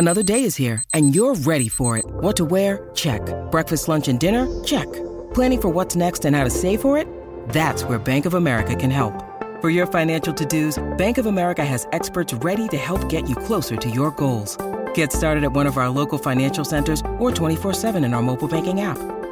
Another day is here, and you're ready for it. What to wear? Check. Breakfast, lunch, and dinner? Check. Planning for what's next and how to save for it? That's where Bank of America can help. For your financial to-dos, Bank of America has experts ready to help get you closer to your goals. Get started at one of our local financial centers or 24-7 in our mobile banking app.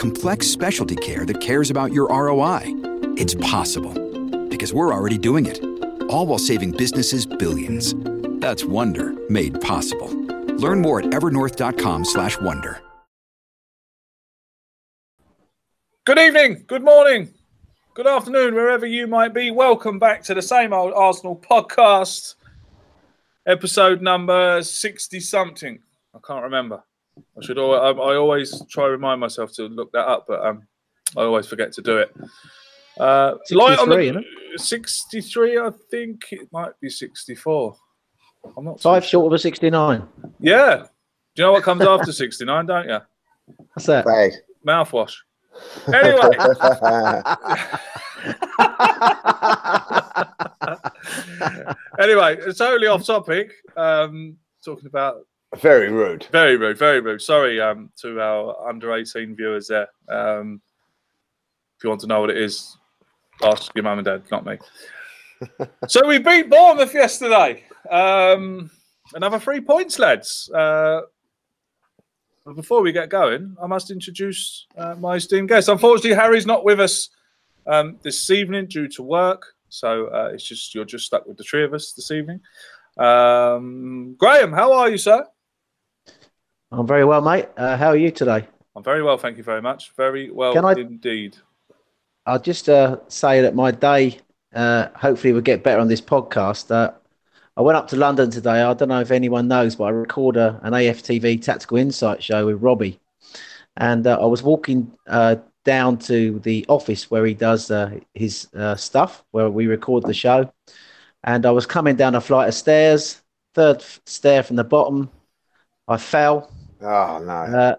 Complex specialty care that cares about your ROI? It's possible. Because we're already doing it. All while saving businesses billions. That's Wonder made possible. Learn more at evernorth.com/wonder. Good evening, good morning, good afternoon, wherever you might be. Welcome back to the same old Arsenal podcast, episode number 60 something. I can't remember. I should always, I, I always try to remind myself to look that up, but um, I always forget to do it. Uh, light on 63, the, 63, I think it might be 64. I'm not Five so short of a 69. Yeah. Do you know what comes after 69, don't you? What's that? Bag. Mouthwash. Anyway. anyway, it's totally off topic. Um, talking about Very rude. very rude, very rude. Sorry um, to our under 18 viewers there. Um, if you want to know what it is, ask your mum and dad, not me. so we beat Bournemouth yesterday. Um, another three points, lads. Uh, before we get going, I must introduce uh, my esteemed guest. Unfortunately, Harry's not with us um, this evening due to work, so uh, it's just you're just stuck with the three of us this evening. Um, Graham, how are you, sir? I'm very well, mate. Uh, how are you today? I'm very well, thank you very much. Very well Can I- indeed. I'll just uh, say that my day uh, hopefully will get better on this podcast. Uh, I went up to London today. I don't know if anyone knows, but I record a, an AFTV Tactical Insight show with Robbie. And uh, I was walking uh, down to the office where he does uh, his uh, stuff, where we record the show. And I was coming down a flight of stairs, third stair from the bottom. I fell, Oh no. uh,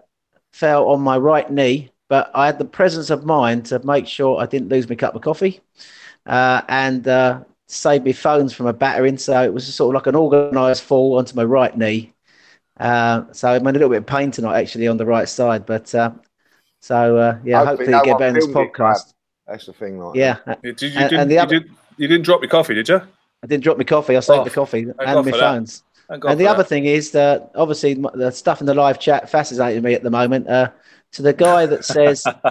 fell on my right knee, but I had the presence of mind to make sure I didn't lose my cup of coffee uh, and uh, save me phones from a battering. So it was sort of like an organised fall onto my right knee. Uh, so I'm in a little bit of pain tonight, actually, on the right side. But uh, so uh, yeah, Hopefully hopefully, no you get one better in this filmed it, podcast. That's the thing, like. Yeah, Yeah, Did you, And- didn't, and the you, other- did, you didn't drop your coffee, did you? I didn't drop my coffee. I saved Oh, the coffee and my phones. that. Phones. And the for other that. thing is that obviously the stuff in the live chat fascinating me at the moment. Uh, to the guy that says,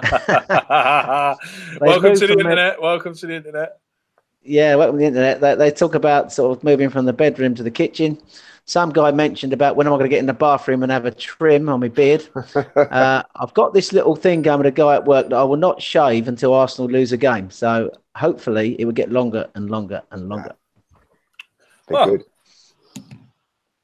Welcome to the from a- internet. Welcome to the internet. Yeah, welcome to the internet. They, they talk about sort of moving from the bedroom to the kitchen. Some guy mentioned about when am I going to get in the bathroom and have a trim on my beard. uh, I've got this little thing going with a guy at work that I will not shave until Arsenal lose a game. So hopefully it will get longer and longer and longer. Be Well, good.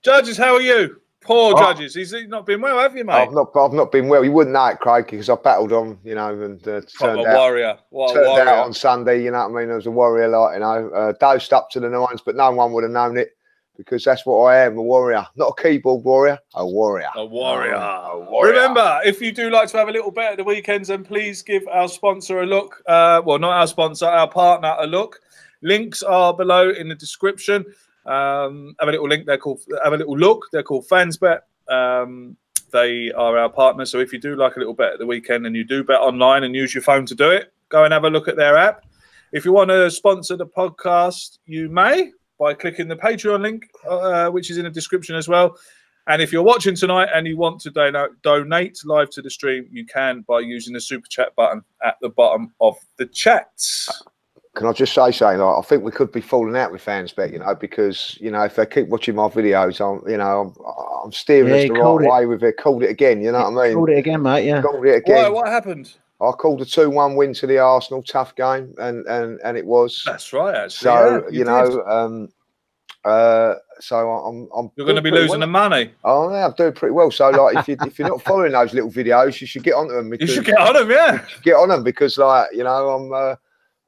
Judges, how are you? Poor Oh. judges. He's not been well, have you, mate? I've not, I've not been well. You wouldn't know it, Craig, because I battled on, you know, and uh, turned out, warrior. What a turned warrior. out on Sunday. You know what I mean? I was a warrior, like you know, uh, dosed up to the nines, but no one would have known it because that's what I am—a warrior, not a keyboard warrior, a warrior. A warrior. A warrior. Remember, if you do like to have a little bet at the weekends, then please give our sponsor a look. Uh, well, not our sponsor, our partner a look. Links are below in the description. Um, have a little link. They're called. Have a little look. They're called FansBet. Um, they are our partner. So if you do like a little bet at the weekend and you do bet online and use your phone to do it, go and have a look at their app. If you want to sponsor the podcast, you may by clicking the Patreon link, uh, which is in the description as well. And if you're watching tonight and you want to donate, donate live to the stream, you can by using the super chat button at the bottom of the chat. Can I just say something? Like, I think we could be falling out with fans, bet you know, because you know if they keep watching my videos, I'm you know I'm, I'm steering Yeah, us the called right it. way with it. Called it again. You know what I mean? Called it again, mate. Yeah. Called it Why? again. What happened? I called a two-one win to the Arsenal. Tough game, and and and it was. That's right. Actually, So yeah, you, did. know, um, uh, so I'm I'm. you're going to be doing pretty losing the money. Oh yeah, I'm doing pretty well. So like, if you if you're not following those little videos, you should get onto them. You should get on them, yeah. get on them because like you know I'm. Uh, I-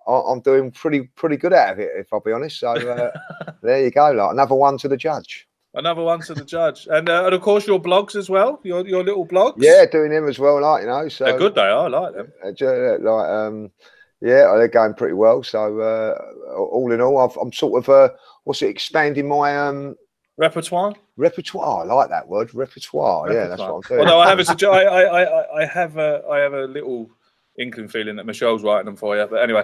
I'm doing pretty pretty good out of it, if I'll be honest. So uh, there you go, like another one to the judge. Another one to the judge, and, uh, and of course your blogs as well. Your your little blogs. Yeah, doing them as well, like you know. So they're good. They are. I like them. uh, like um, yeah, they're going pretty well. So uh, all in all, I've, I'm sort of uh, what's it expanding my um Repertoire. repertoire. I like that word, repertoire. Yeah, that's what I'm doing. Although I have a I, I, I, I have a I have a little inkling feeling that Michelle's writing them for you. But anyway,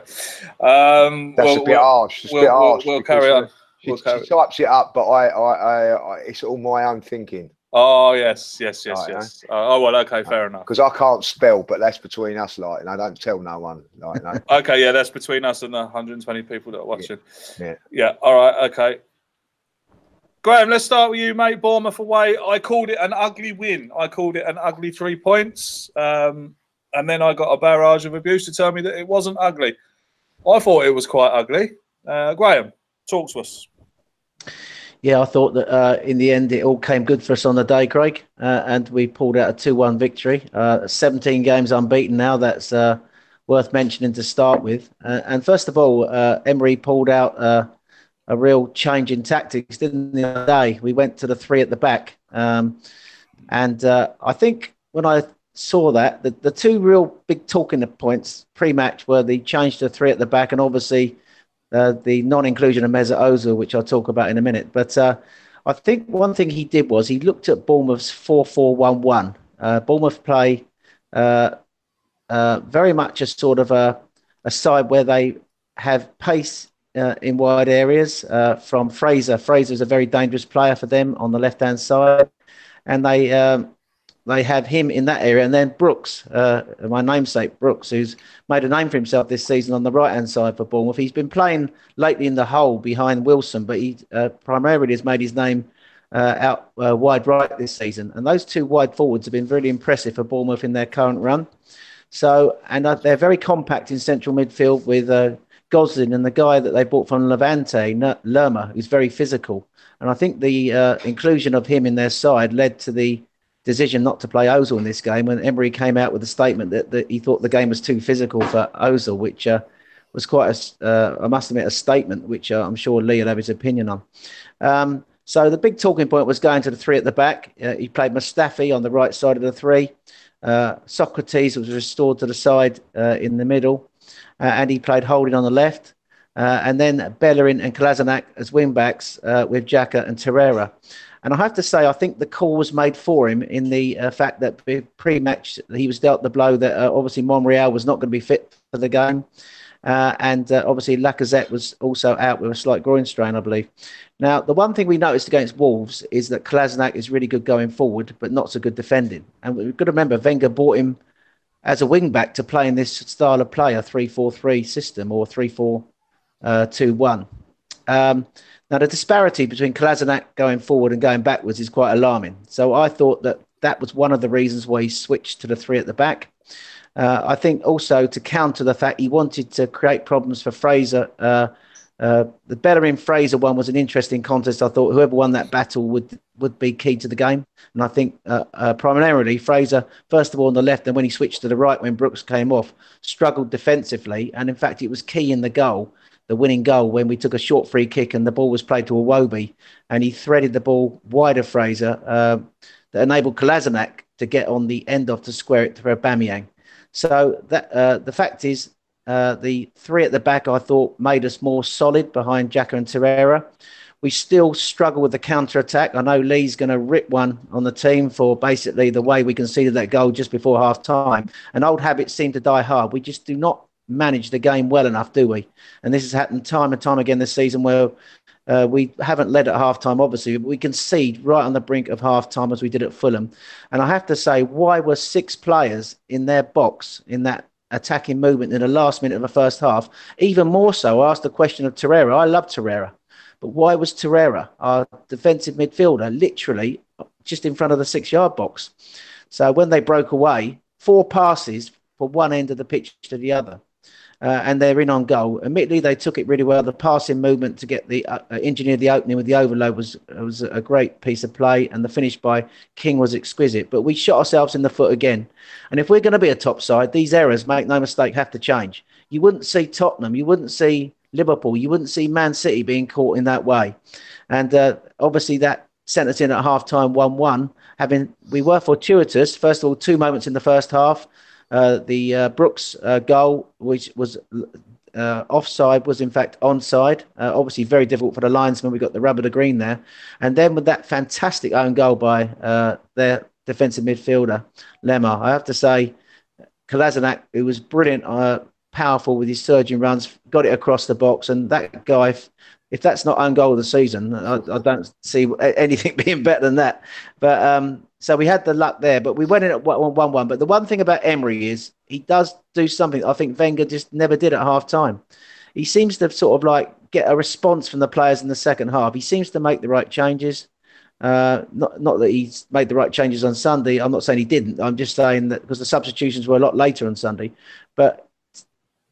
um, that's we'll- a bit we'll- harsh. It's we'll- bit we'll- harsh. we'll carry on. She, We'll she types it up, but I, I, I, I, it's all my own thinking Oh yes, yes, yes, Right, yes. Uh, oh well, okay, fair enough. because I can't spell, but that's between us, like, and I don't tell no one, like, no. Okay, yeah, that's between us and the 120 people that are watching. yeah. Yeah. All right. Okay. Graham, let's start with you, mate. Bournemouth away. I called it an ugly win. I called it an ugly three points. Um, and then I got a barrage of abuse to tell me that it wasn't ugly. I thought it was quite ugly. Uh, Graham, talk to us. Yeah, I thought that uh, in the end it all came good for us on the day, Craig, uh, and we pulled out a 2 1 victory. Uh, 17 games unbeaten now, that's uh, worth mentioning to start with. Uh, and first of all, Emery pulled out a real change in tactics, didn't he, the other day? We went to the three at the back. Um, and I think when I saw that, the, the two real big talking points pre match were the change to three at the back and obviously uh, the non-inclusion of Mesut Ozil, which I'll talk about in a minute. But uh, I think one thing he did was he looked at Bournemouth's 4-4-1-1. Uh, Bournemouth play uh, uh, very much a sort of a, a side where they have pace uh, in wide areas from Fraser. Fraser is a very dangerous player for them on the left-hand side. And they um, they have him in that area. And then Brooks, uh, my namesake Brooks, who's made a name for himself this season on the right hand side for Bournemouth. He's been playing lately in the hole behind Wilson, but he uh, primarily has made his name uh, out uh, wide right this season. And those two wide forwards have been really impressive for Bournemouth in their current run. So, and uh, they're very compact in central midfield with uh, Gosling and the guy that they bought from Levante, Lerma, who's very physical. And I think the inclusion of him in their side led to the decision not to play Ozil in this game when Emery came out with a statement that, that he thought the game was too physical for Ozil, which uh, was quite a, uh, I must admit, a statement which uh, I'm sure Lee will have his opinion on. Um, so the big talking point was going to the three at the back. Uh, he played Mustafi on the right side of the three. Uh, Sokratis was restored to the side uh, in the middle, and he played holding on the left. And then Bellerin and Kolasinac as wing backs with Xhaka and Torreira. And I have to say, I think the call was made for him in the uh, fact that pre-match he was dealt the blow that uh, obviously Monreal was not going to be fit for the game, uh, and uh, obviously Lacazette was also out with a slight groin strain, I believe. Now, the one thing we noticed against Wolves is that Kolasinac is really good going forward, but not so good defending. And we've got to remember, Wenger bought him as a wing back to play in this style of play, a 3-4-3 system or 3-4-2-1. Um, now, the disparity between Kolasinac going forward and going backwards is quite alarming. So I thought that that was one of the reasons why he switched to the three at the back. Uh, I think also to counter the fact he wanted to create problems for Fraser. Uh, uh, the Bellerin Fraser one was an interesting contest. I thought whoever won that battle would would be key to the game. And I think uh, uh, primarily Fraser, first of all on the left, and when he switched to the right when Brooks came off, struggled defensively. And in fact, it was key in the goal the winning goal when we took a short free kick and the ball was played to Iwobi and he threaded the ball wide of Fraser uh, that enabled Kolasinac to get on the end of to square it for Aubameyang. So that uh, the fact is, uh, the three at the back I thought made us more solid behind Xhaka and Torreira. We still struggle with the counter attack. I know Lee's going to rip one on the team for basically the way we conceded that goal just before half time. And old habits seem to die hard. We just do not manage the game well enough, do we? And this has happened time and time again this season where Uh, we haven't led at half time, obviously. But we concede right on the brink of half time as we did at Fulham. And I have to say, why were six players in their box in that attacking movement in the last minute of the first half? Even more so, I asked the question of Torreira. I love Torreira. But why was Torreira, our defensive midfielder, literally just in front of the six yard box? So when they broke away, four passes from one end of the pitch to the other uh, and they're in on goal. Admittedly, they took it really well. The passing movement to get the uh, uh, engineer the opening with the overload was was a great piece of play, and the finish by King was exquisite. But we shot ourselves in the foot again. And if we're going to be a top side, these errors, make no mistake, have to change. You wouldn't see Tottenham, you wouldn't see Liverpool, you wouldn't see Man City being caught in that way. And uh, obviously, that sent us in at half time 1 1. Having we were fortuitous, first of all, two moments in the first half uh, the uh, Brooks uh, goal, which was uh, offside, was in fact onside. Uh, obviously, very difficult for the linesman. We got the rubber to green there, and then with that fantastic own goal by their defensive midfielder Lemar, I have to say, Kolasinac, who was brilliant, powerful with his surging runs, got it across the box, and that guy. If that's not own goal of the season, I, I don't see anything being better than that. But um, so we had the luck there, but we went in at one one. But the one thing about Emery is he does do something I think Wenger just never did at half time. He seems to sort of like get a response from the players in the second half. He seems to make the right changes. Uh, not not that he's made the right changes on Sunday. I'm not saying he didn't. I'm just saying that because the substitutions were a lot later on Sunday, but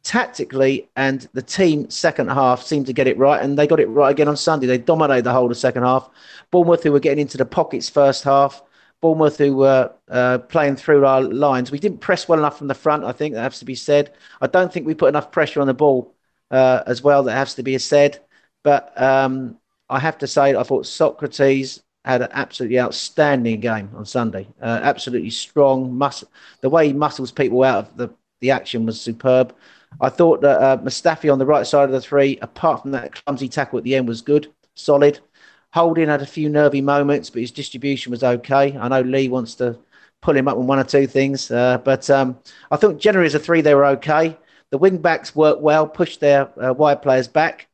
tactically and the team second half seemed to get it right, and they got it right again on Sunday. They dominated the whole of the second half. Bournemouth, who were getting into the pockets first half, Bournemouth, who were uh, playing through our lines, we didn't press well enough from the front. I think that has to be said. I don't think we put enough pressure on the ball uh, as well. That has to be said. But um, I have to say, I thought Sokratis had an absolutely outstanding game on Sunday. Uh, absolutely strong. The way he muscles people out of the, the action was superb. I thought that uh, Mustafi on the right side of the three, apart from that clumsy tackle at the end, was good, solid. Holding had a few nervy moments, but his distribution was okay. I know Lee wants to pull him up on one or two things, uh, but um, I thought generally as a three they were okay. The wing backs worked well, pushed their uh, wide players back,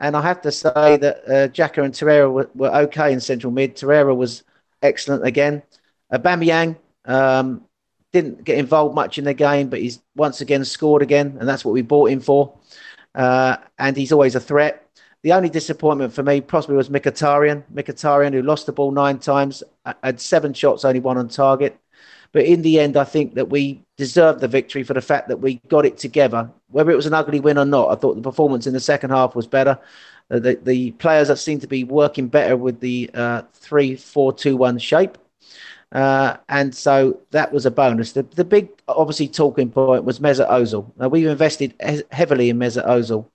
and I have to say that uh, Xhaka and Torreira were, were, okay in central mid. Torreira was excellent again. Aubameyang um, didn't get involved much in the game, but he's once again scored again, and that's what we bought him for. Uh, and he's always a threat. The only disappointment for me possibly was Mkhitaryan. Mkhitaryan, who lost the ball nine times, had seven shots, only one on target. But in the end, I think that we deserved the victory for the fact that we got it together. Whether it was an ugly win or not, I thought the performance in the second half was better. Uh, the, the players that seemed to be working better with the uh, 3 4 2 1 shape. Uh, and so that was a bonus. The, the big, obviously, talking point was Mesut Ozil. Now, we've invested he- heavily in Mesut Ozil.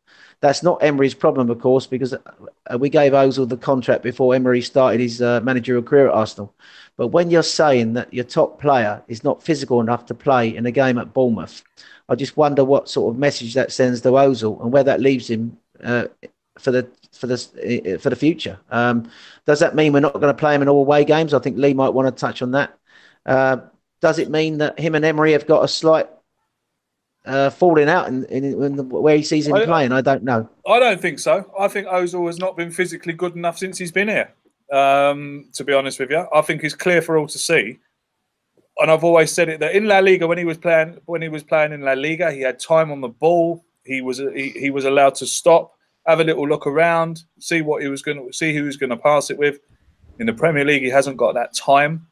That's not Emery's problem, of course, because uh, we gave Ozil the contract before Emery started his uh, managerial career at Arsenal. But when you're saying that your top player is not physical enough to play in a game at Bournemouth, I just wonder what sort of message that sends to Ozil and where that leaves him uh, for the for the for the future. Um, does that mean we're not going to play him in all away games? I think Lee might want to touch on that. Uh, does it mean that him and Emery have got a slight uh, falling out in, in, in the, where he sees him I, playing? I don't know. I don't think so. I think Ozil has not been physically good enough since he's been here. Um, to be honest with you, I think it's clear for all to see. And I've always said it that in La Liga, when he was playing, when he was playing in La Liga, he had time on the ball. He was he, he was allowed to stop, have a little look around, see what he was going to see who he was going to pass it with. In the Premier League, he hasn't got that time.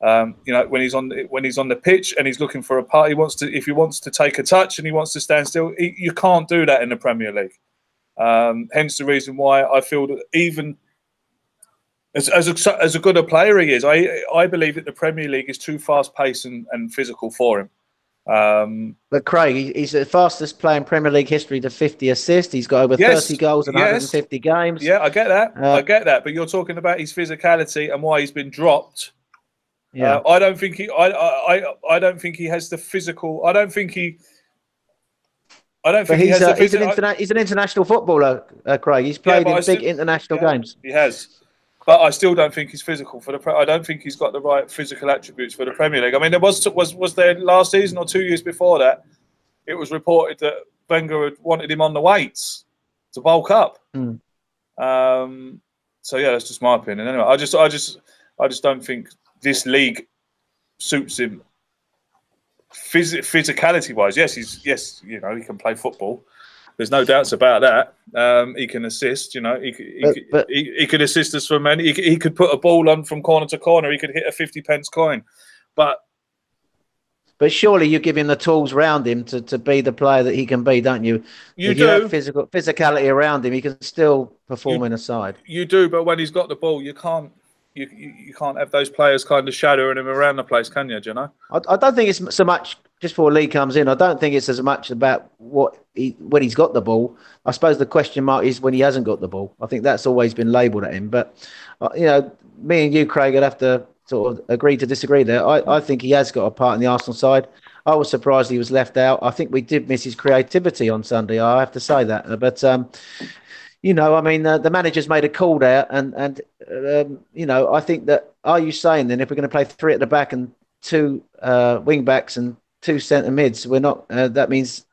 Um, you know, when he's on when he's on the pitch and he's looking for a part, he wants to if he wants to take a touch and he wants to stand still, he, you can't do that in the Premier League. Um, hence the reason why I feel that even as, as, a, as a good a player he is, I I believe that the Premier League is too fast paced and, and physical for him. Um, but Craig, he's the fastest player in Premier League history to 50 assists. He's got over yes, 30 goals in yes. 150 games. Yeah, I get that. Uh, I get that. But you're talking about his physicality and why he's been dropped yeah, uh, I don't think he. I, I. I don't think he has the physical. I don't think he. I don't think he's, he a, he's, an interna- he's an international footballer, uh, Craig. He's played yeah, in big international yeah, games. He has, but I still don't think he's physical for the. I don't think he's got the right physical attributes for the Premier League. I mean, there was was was there last season or two years before that. It was reported that Wenger had wanted him on the weights to bulk up. Mm. Um, so yeah, that's just my opinion. Anyway, I just, I just, I just don't think this league suits him phys- physicality wise. Yes, he's yes, you know, he can play football. There's no doubts about that. Um, he can assist. You know, he, he, But- but- he, he could assist us from any. He, he could put a ball on from corner to corner. He could hit a fifty pence coin. But But surely you give him the tools around him to, to be the player that he can be, don't you? you if do. you have physical physicality around him, he can still perform You- in a side. You do, but when he's got the ball, you can't. You, you, can't have those players kind of shadowing him around the place, can you? Do you know? I, I don't think it's so much just before Lee comes in. I don't think it's as much about what he when he's got the ball. I suppose the question mark is when he hasn't got the ball. I think that's always been labelled at him. But uh, you know, me and you, Craig, would have to sort of agree to disagree there. I, I think he has got a part in the Arsenal side. I was surprised he was left out. I think we did miss his creativity on Sunday. I have to say that. But um, you know, I mean, uh, the manager's made a call there, and and um, you know, I think that are you saying then if we're going to play three at the back and two uh, wing backs and two centre mids, we're not. Uh, that means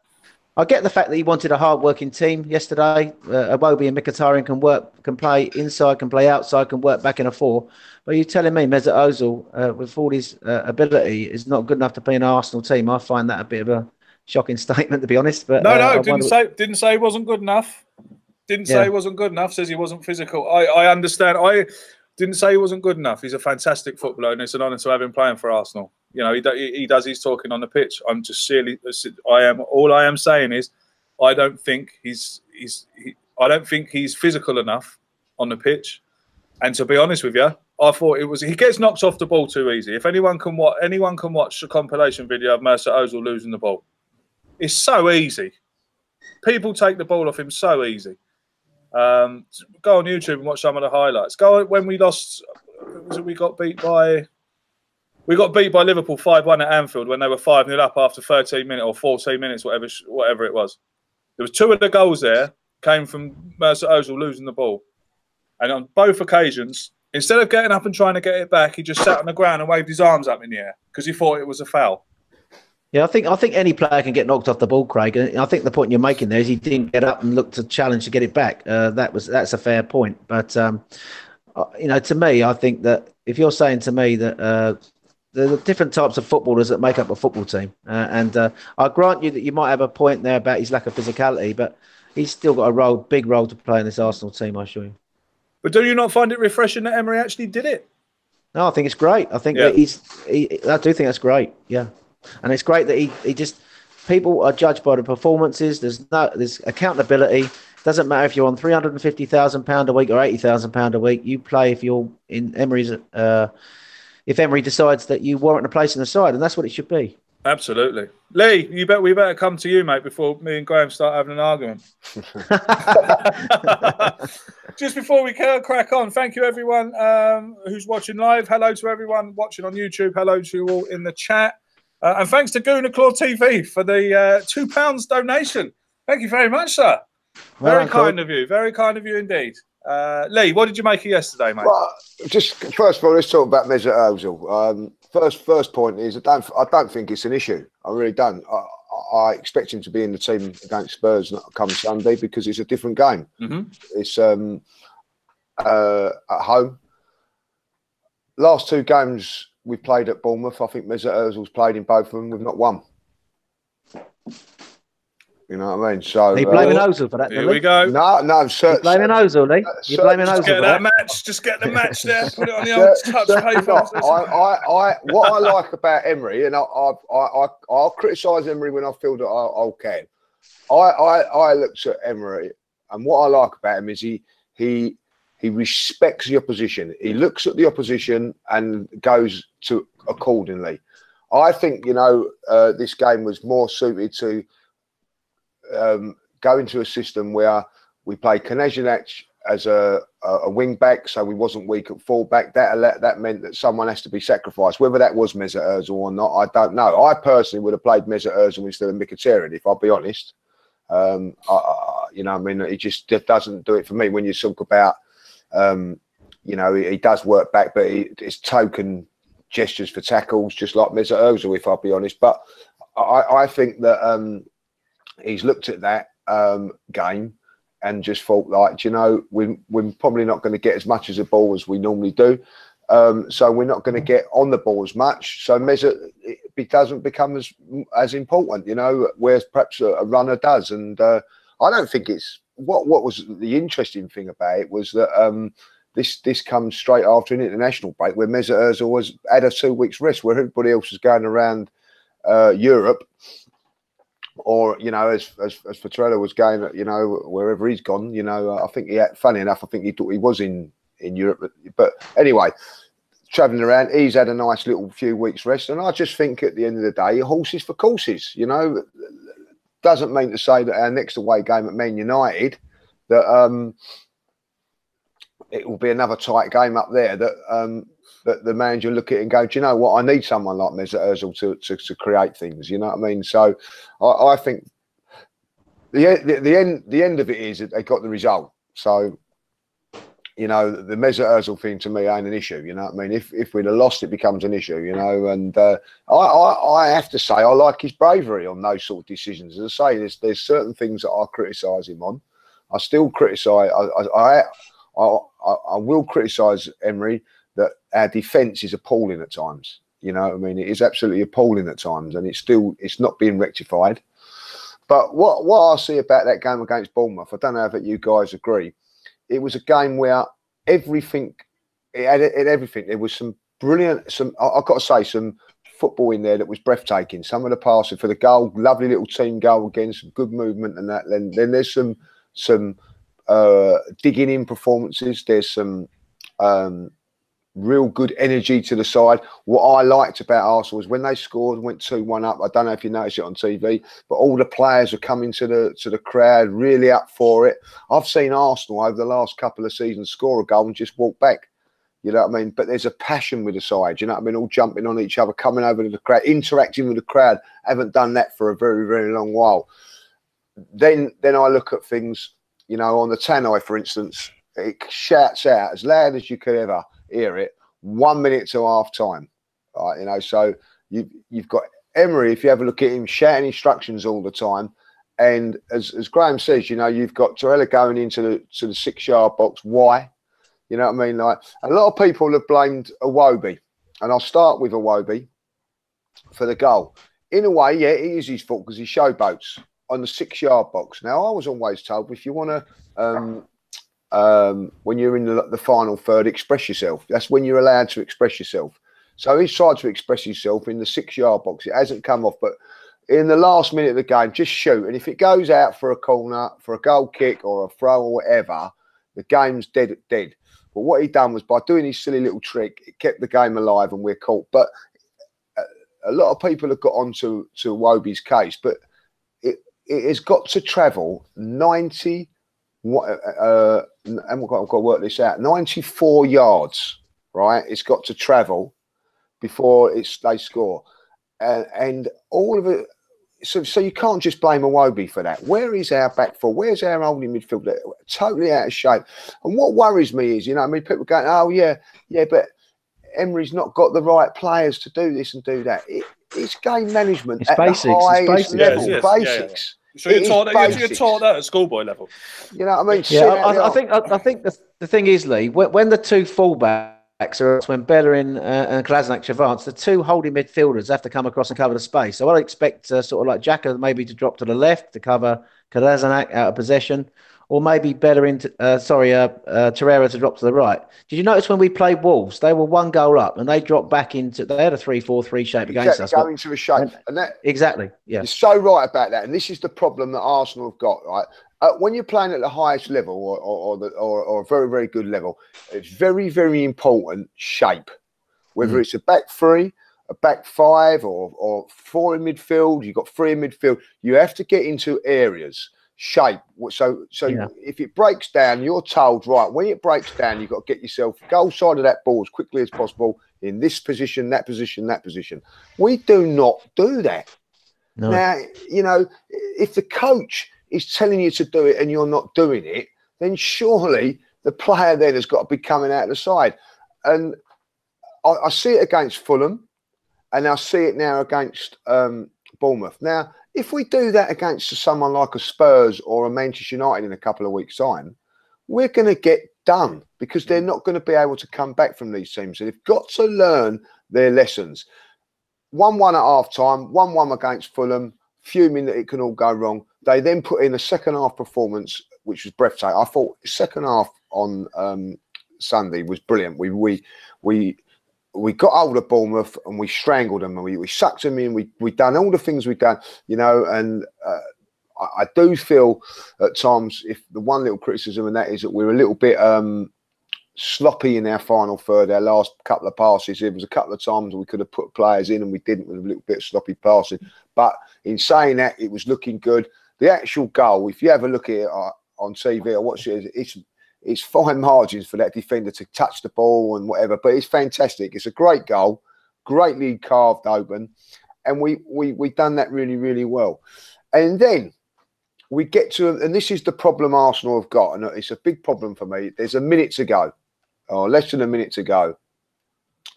I get the fact that he wanted a hard-working team yesterday. Uh, Iwobi and Mkhitaryan can work, can play inside, can play outside, can work back in a four. But you're telling me Mesut Ozil, uh, with all his uh, ability, is not good enough to play in an Arsenal team? I find that a bit of a shocking statement, to be honest. But No, uh, no, didn't wonder- say didn't say he wasn't good enough. Didn't say he wasn't good enough. Says he wasn't physical. I, I understand. I didn't say he wasn't good enough. He's a fantastic footballer, and it's an honour to have him playing for Arsenal. You know, he do, he does his talking on the pitch. I'm just silly. I am all I am saying is, I don't think he's he's he, I don't think he's physical enough on the pitch. And to be honest with you, I thought it was he gets knocked off the ball too easy. If anyone can watch anyone can watch a compilation video of Mesut Ozil losing the ball, it's so easy. People take the ball off him so easy. Um, go on YouTube and watch some of the highlights. Go when we lost. We got beat by? We got beat by Liverpool five one at Anfield when they were five 0 up after thirteen minutes or fourteen minutes, whatever whatever it was. There was two of the goals there came from Mesut Ozil losing the ball, and on both occasions, instead of getting up and trying to get it back, he just sat on the ground and waved his arms up in the air because he thought it was a foul. Yeah, I think I think any player can get knocked off the ball, Craig. And I think the point you're making there is he didn't get up and look to challenge to get it back. Uh, that was that's a fair point. But um, uh, you know, to me, I think that if you're saying to me that uh, there are different types of footballers that make up a football team, uh, and uh, I grant you that you might have a point there about his lack of physicality, but he's still got a role, big role to play in this Arsenal team. I assure you. But do you not find it refreshing that Emery actually did it? No, I think it's great. I think Yeah. that he's. He, I do think that's great. Yeah, and it's great that he, he just people are judged by the performances. There's no there's accountability. Doesn't matter if you're on three hundred and fifty thousand pound a week or eighty thousand pound a week. You play if you're in Emery's. Uh, if Emery decides that you warrant a place in the side, and that's what it should be. Absolutely, Lee. You bet we better come to you, mate, before me and Graham start having an argument. Just before we crack on, thank you everyone um, who's watching live. Hello to everyone watching on YouTube. Hello to you all in the chat, uh, and thanks to Gooner Claw TV for the uh, two pounds donation. Thank you very much, sir. Very kind of you. Very kind of you indeed. Uh, Lee, what did you make of yesterday, mate? Well, just first of all, let's talk about Mesut Ozil. Um, first, first point is I don't, I don't think it's an issue. I really don't. I, I- expect him to be in the team against Spurs come Sunday because it's a different game. Mhm. It's um, uh, at home. Last two games we played at Bournemouth, I think Mesut Ozil's played in both of them. We've not won. You know what I mean? So Are you blaming uh, Ozil for that? Here then, we go. no, no, You're blaming Ozil, Lee. You're so- blaming just Ozil Get for that that. match. Just get the match there. Put it on the Cer- old touch certainly paper. I, I, I, what I like about Emery, and I, I, I, I I'll criticise Emery when I feel that I, I can. I, I, I looked at Emery, and what I like about him is he, he, he respects the opposition. He looks at the opposition and goes to accordingly. I think you know uh, this game was more suited to um, go into a system where we play Kolasinac as a, a, a wing back, so we wasn't weak at full back. That that meant that someone has to be sacrificed. Whether that was Mesut Ozil or not, I don't know. I personally would have played Mesut Ozil instead of Mkhitaryan, if I'll be honest. Um, I, I, you know, I mean, it just doesn't do it for me. When you talk about, um, you know, he, he does work back, but he, it's token gestures for tackles, just like Mesut Ozil, if I'll be honest. But I, I think that um, he's looked at that um, game and just thought like, you know, we, we're probably not going to get as much as a ball as we normally do. Um, so we're not going to get on the ball as much. So measure it doesn't become as as important, you know, whereas perhaps a, a runner does. And uh, I don't think it's what what was the interesting thing about it was that um, this this comes straight after an international break where Mesut Ozil was had a two weeks rest, where everybody else was going around uh, Europe or you know, as as, as Petrella was going, you know, wherever he's gone, you know, I think he had. Funny enough, I think he thought he was in in Europe, but, but anyway, travelling around, he's had a nice little few weeks rest, and I just think at the end of the day, horses for courses, you know. Doesn't mean to say that our next away game at Man United that um, it will be another tight game up there that um, that the manager look at it and go, do you know what? I need someone like Mesut Ozil to, to, to create things. You know what I mean? So I, I think the, the, the end the end of it is that they got the result. So you know the Mesut Ozil thing to me ain't an issue. You know what I mean? If if we'd have lost, it becomes an issue. You know, and uh, I, I, I have to say I like his bravery on those sort of decisions. As I say, there's there's certain things that I criticise him on. I still criticise. I I, I I, I will criticise Emery that our defence is appalling at times. You know, I mean, it is absolutely appalling at times, and it's still it's not being rectified. But what what I see about that game against Bournemouth, I don't know if you guys agree. It was a game where everything, it had, it had everything. There was some brilliant, some I, have got to say, some football in there that was breathtaking. Some of the passing for the goal, lovely little team goal again, some good movement and that. Then then there's some some uh, digging in performances. There's some um, real good energy to the side. What I liked about Arsenal was when they scored went two one up. I don't know if you noticed it on TV, but all the players are coming to the to the crowd, really up for it. I've seen Arsenal over the last couple of seasons score a goal and just walk back. You know what I mean? But there's a passion with the side. You know what I mean? All jumping on each other, coming over to the crowd, interacting with the crowd. haven't done that for a very very long while. Then then I look at things. You know, on the Tannoy, for instance, it shouts out as loud as you could ever hear it one minute to half time. Right, you know, so you you've got Emery, if you have a look at him shouting instructions all the time. And as, as Graham says, you know, you've got Torreira going into the to the six yard box. Why? You know what I mean? Like a lot of people have blamed Iwobi, and I'll start with Iwobi for the goal. In a way, yeah, it is his fault because he showboats on the six yard box. Now, I was always told if you want to um, um, when you're in the, the, final third, express yourself. That's when you're allowed to express yourself. So he's tried to express himself in the six yard box. It hasn't come off, but in the last minute of the game, just shoot. And if it goes out for a corner, for a goal kick or a throw or whatever, the game's dead. Dead. But what he done was by doing his silly little trick, it kept the game alive, and we're caught. But a, a lot of people have got onto to Wobi's case, but it, it has got to travel ninety what uh, uh and we've got, we've got to work this out 94 yards right it's got to travel before it's they score and, and all of it so, so you can't just blame Iwobi for that. Where is our back four? Where's our holding midfielder? Totally out of shape. And what worries me is, you know, I mean, people going, oh yeah, yeah, but Emery's not got the right players to do this and do that. It, it's game management it's at basics. the highest it's basics. level. Yes, yes, basics. Yeah, yeah. So you're taught, that, you're taught that at schoolboy level. You know what I mean? Yeah, I, I, think I, I, think the, the thing is, Lee, when, when the two fullbacks are when Bellerin uh, and Kolasinac advance, the two holding midfielders have to come across and cover the space. So I'd expect uh, sort of like Xhaka maybe to drop to the left to cover Kolasinac out of possession or maybe better into uh, sorry, uh, uh, Torreira to drop to the right. Did you notice when we played Wolves, they were one goal up and they dropped back into they had a three-four-three shape against exactly, us. Going to a shape, and, and that exactly, yeah. You're so right about that, and this is the problem that Arsenal have got. Right, uh, when you're playing at the highest level or or, or, the, or, or a very very good level, it's very very important shape. Whether mm. it's a back three, a back five, or or four in midfield, you've got three in midfield. You have to get into areas shape. So, so yeah. if it breaks down, you're told right when it breaks down, you've got to get yourself go side of that ball as quickly as possible in this position, that position, that position. We do not do that. No. Now, you know, if the coach is telling you to do it and you're not doing it, then surely the player then has got to be coming out of the side. And I, I see it against Fulham, and I see it now against um, Bournemouth. Now, If we do that against someone like a Spurs or a Manchester United in a couple of weeks' time, we're going to get done because they're not going to be able to come back from these teams. So they've got to learn their lessons. 1 1 at half time, 1 1 against Fulham, fuming that it can all go wrong. They then put in a second half performance, which was breathtaking. I thought second half on um, Sunday was brilliant. We we we we got hold of Bournemouth and we strangled them and we, we sucked them in. We we done all the things we've done, you know. And uh, I, I, do feel at times, if the one little criticism and that is that we're a little bit um, sloppy in our final third. Our last couple of passes, there was a couple of times we could have put players in and we didn't with a little bit of sloppy passing. But in saying that, it was looking good. The actual goal, if you have a look at it uh, on TV or watch it, it's it's fine margins for that defender to touch the ball and whatever, but it's fantastic. It's a great goal, greatly carved open, and we we we done that really really well. And then we get to, and this is the problem Arsenal have got, and it's a big problem for me. There's a minute to go, or less than a minute to go.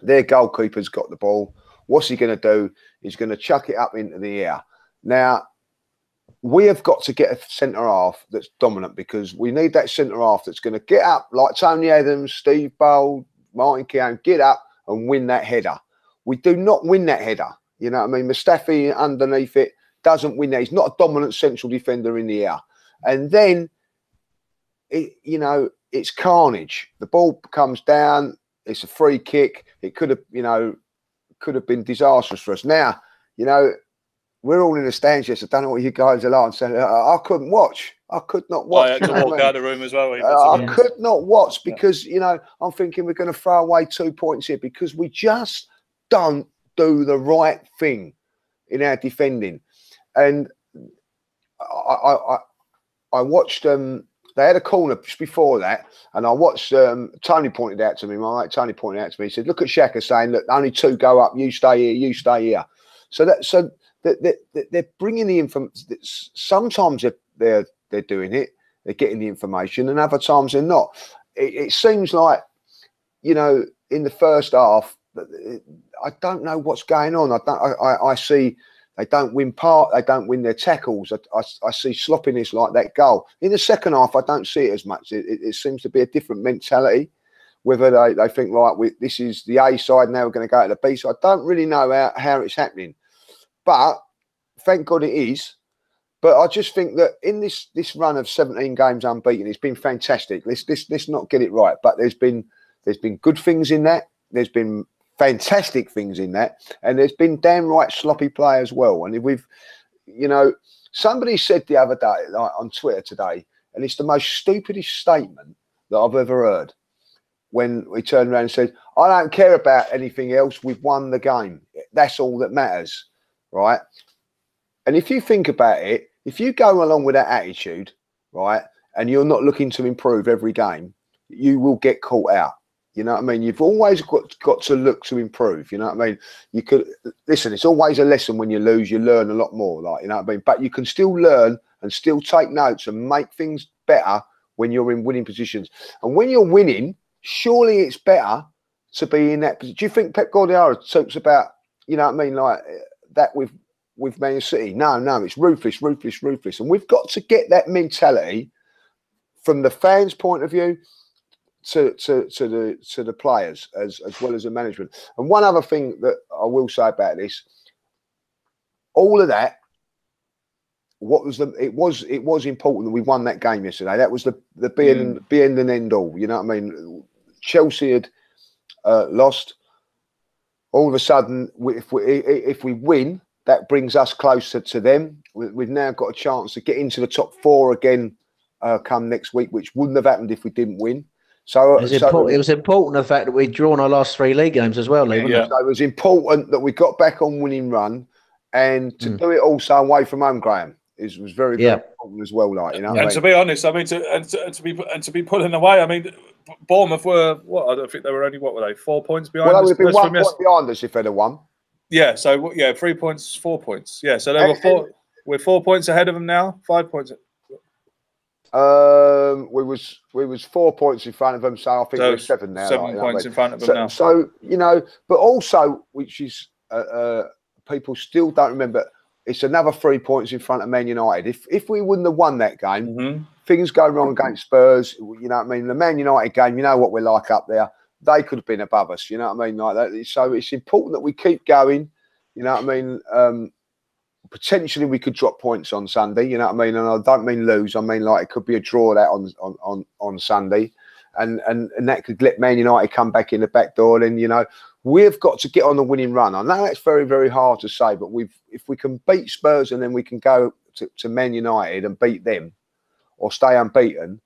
Their goalkeeper's got the ball. What's he going to do? He's going to chuck it up into the air. Now, we have got to get a centre half that's dominant because we need that centre half that's going to get up like Tony Adams, Steve Bold, Martin Keown, get up and win that header. We do not win that header. You know what I mean? Mustafi underneath it doesn't win that. He's not a dominant central defender in the air. And then, it, you know, it's carnage. The ball comes down. It's a free kick. It could have, you know, could have been disastrous for us. Now, you know, we're all in the stands. Yes, I don't know what you guys are like. Saying, I, I couldn't watch. I could not watch. I had to walk out of the room as well. Uh, I could not watch because you know I'm thinking we're going to throw away two points here because we just don't do the right thing in our defending. And I, I, I watched um they had a corner just before that, and I watched um, Tony pointed out to me, my mate Tony pointed out to me, he said, Look at Xhaka saying, Look, only two go up, you stay here, you stay here. So that so they're bringing the information. Sometimes they're, they're doing it, they're getting the information, and other times they're not. It, it seems like you know in the first half, uh, I don't know what's going on. I don't. I, I see they don't win part. They don't win their tackles. I, I, I, see sloppiness like that goal. In the second half, I don't see it as much. It, it, it seems to be a different mentality. Whether they, they think right, we, this is the A side now, we're going to go to the B side. I don't really know how, how it's happening. But thank God it is. But I just think that in this this run of 17 games unbeaten, it's been fantastic. Let's let's, let's not get it right. But there's been there's been good things in that. There's been fantastic things in that, and there's been damn right sloppy play as well. And we've, you know, somebody said the other day like on Twitter today, and it's the most stupidest statement that I've ever heard. When we turned around and said, "I don't care about anything else. We've won the game. That's all that matters." Right? And if you think about it, if you go along with that attitude, right, and you're not looking to improve every game, you will get caught out. You know what I mean? You've always got, got to look to improve. You know what I mean? You could listen, it's always a lesson when you lose, you learn a lot more, like you know what I mean? But you can still learn and still take notes and make things better when you're in winning positions. And when you're winning, surely it's better to be in that position. Do you think Pep Guardiola talks about, you know what I mean, like that with with Man City. No, no, it's ruthless, ruthless, ruthless, and we've got to get that mentality from the fans' point of view to to to the to the players as as well as the management. And one other thing that I will say about this, all of that. What was the? It was it was important that we won that game yesterday. That was the the being mm. being the end all. You know what I mean? Chelsea had uh, lost all of a sudden, if we if we win, that brings us closer to them. We've now got a chance to get into the top four again uh, come next week, which wouldn't have happened if we didn't win. So it was, so, important, it was important the fact that we'd drawn our last three league games as well, Lee. Yeah, it? So it was important that we got back on winning run and to mm. do it also away from home, Graham is was very, very yeah. important as well. Like you know, and I mean? to be honest, I mean, to and, to and, to be and to be pulling away, I mean, Bournemouth were what I don't think they were only what were they four points behind. Well, they would be one point behind us if they'd have won. Yeah, so yeah, three points, four points. Yeah, so they and, were four. we're four points ahead of them now. Five points. Um, we was we was four points in front of them, so I think so we're seven now. Seven like, points in front of them so, now. So you know, but also, which is uh, uh, people still don't remember it's another three points in front of Man United. If if we wouldn't have won that game, Mhm. things go wrong against Spurs. You know what I mean? The Man United game, you know what we're like up there. They could have been above us. You know what I mean? Like that. So it's important that we keep going. You know what I mean? Um, potentially we could drop points on Sunday. You know what I mean? And I don't mean lose. I mean like it could be a draw that on on on, on Sunday, and and and that could let Man United come back in the back door. Then you know we've got to get on the winning run. I know that's very very hard to say, but we've if we can beat Spurs and then we can go to, to Man United and beat them, or stay unbeaten.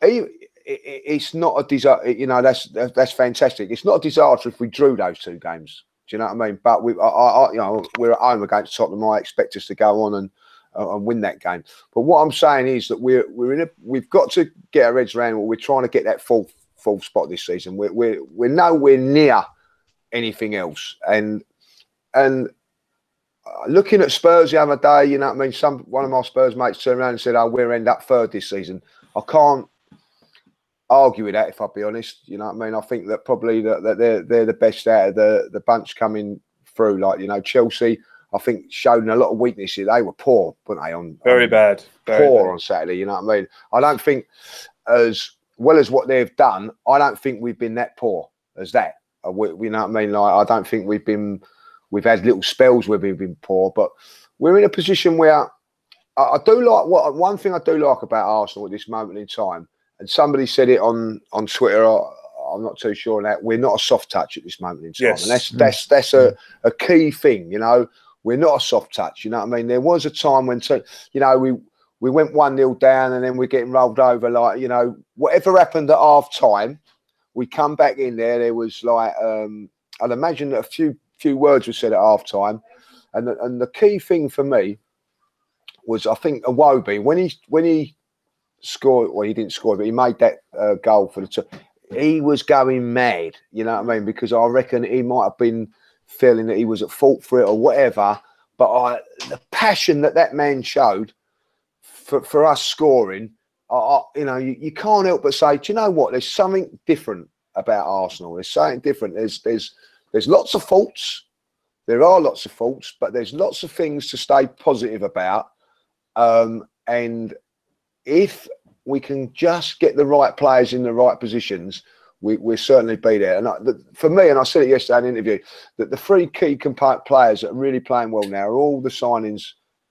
it- it- It's not a disaster, you know. That's that's that's fantastic. It's not a disaster if we drew those two games. Do you know what I mean? But we, I, I, you know, we're at home against Tottenham. I expect us to go on and uh, and win that game. But what I'm saying is that we're we're in a we've got to get our heads around. We're trying to get that full full spot this season. We're we're we're nowhere near anything else. And and uh, looking at Spurs the other day, you know what I mean. Some one of my Spurs mates turned around and said, "Oh, we'll end up third this season." I can't argue with that if I'll be honest. You know what I mean? I think that probably that, that they're they're the best out of the the bunch coming through. Like you know, Chelsea, I think showed a lot of weakness. here. They were poor, weren't they? On Very on- bad. Very poor bad. on Saturday. You know what I mean? I don't think as well as what they've done. I don't think we've been that poor as that. Uh, we, you know what I mean? Like I don't think we've been. We've had little spells where we've been poor, but we're in a position where I, I do like what one thing I do like about Arsenal at this moment in time. And somebody said it on on Twitter. I'm not too sure on that. We're not a soft touch at this moment in time, Yes. and that's that's that's a, a key thing. You know, we're not a soft touch. You know what I mean? There was a time when, so, you know, we we went one 0 down, and then we're getting rolled over. Like you know, whatever happened at half time, we come back in there. There was like um, I'd imagine that a few few words were said at half time, and the, and the key thing for me was I think Iwobi when he when he scored. Well, he didn't score, but he made that uh, goal for the. Two, he was going mad. You know what I mean? Because I reckon he might have been feeling that he was at fault for it or whatever. But I, the passion that that man showed for, for us scoring, I, you know, you, you can't help but say, do you know what? There's something different about Arsenal. There's something different. There's there's there's lots of faults. There are lots of faults, but there's lots of things to stay positive about. Um, and if we can just get the right players in the right positions, we, we'll certainly be there. And I, the, for me, and I said it yesterday in an interview, that the three key compa- players that are really playing well now are all the signings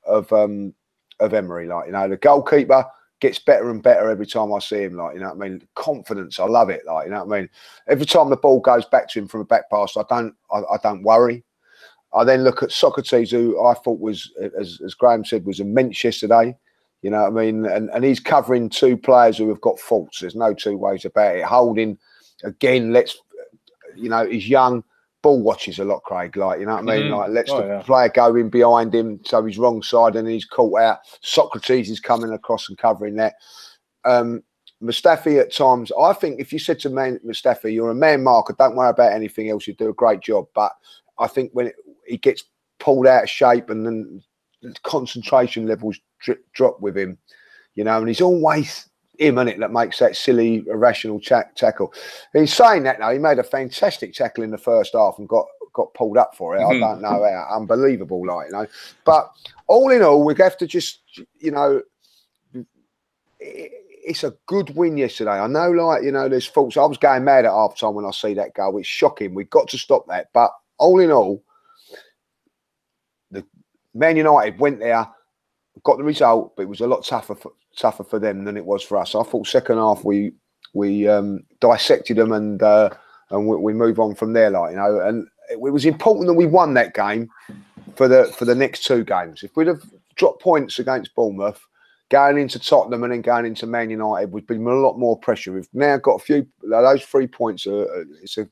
of um, of Emery. Like you know, the goalkeeper gets better and better every time I see him. Like you know, what I mean, confidence. I love it. Like you know, what I mean, every time the ball goes back to him from a back pass, I don't, I, I don't worry. I then look at Sokratis, who I thought was, as, as Graham said, was immense yesterday. You know what I mean? And and he's covering two players who have got faults. There's no two ways about it. Holding again, let's you know, he's young, ball watches a lot, Craig. Like, you know what I mean? Mhm. Like lets Oh, the yeah. player go in behind him, so he's wrong side and he's caught out. Sokratis is coming across and covering that. Um Mustafi at times, I think if you said to man Mustafi, you're a man marker, don't worry about anything else, you do a great job. But I think when it, he gets pulled out of shape and then the concentration levels dri- drop with him, you know, and he's always him in it that makes that silly, irrational ta- tackle. He's saying that, now he made a fantastic tackle in the first half and got got pulled up for it. Mhm. I don't know how unbelievable, like you know. But all in all, we have to just, you know, it- it's a good win yesterday. I know, like you know, there's faults. I was going mad at half time when I see that goal. It's shocking. We've got to stop that. But all in all, the Man United went there, got the result, but it was a lot tougher for, tougher for them than it was for us. I thought second half we we um, dissected them and uh, and we, we move on from there. Like you know, and it, was important that we won that game for the for the next two games. If we'd have dropped points against Bournemouth. Going into Tottenham and then going into Man United would been a lot more pressure. We've now got a few. Those three points are- It's a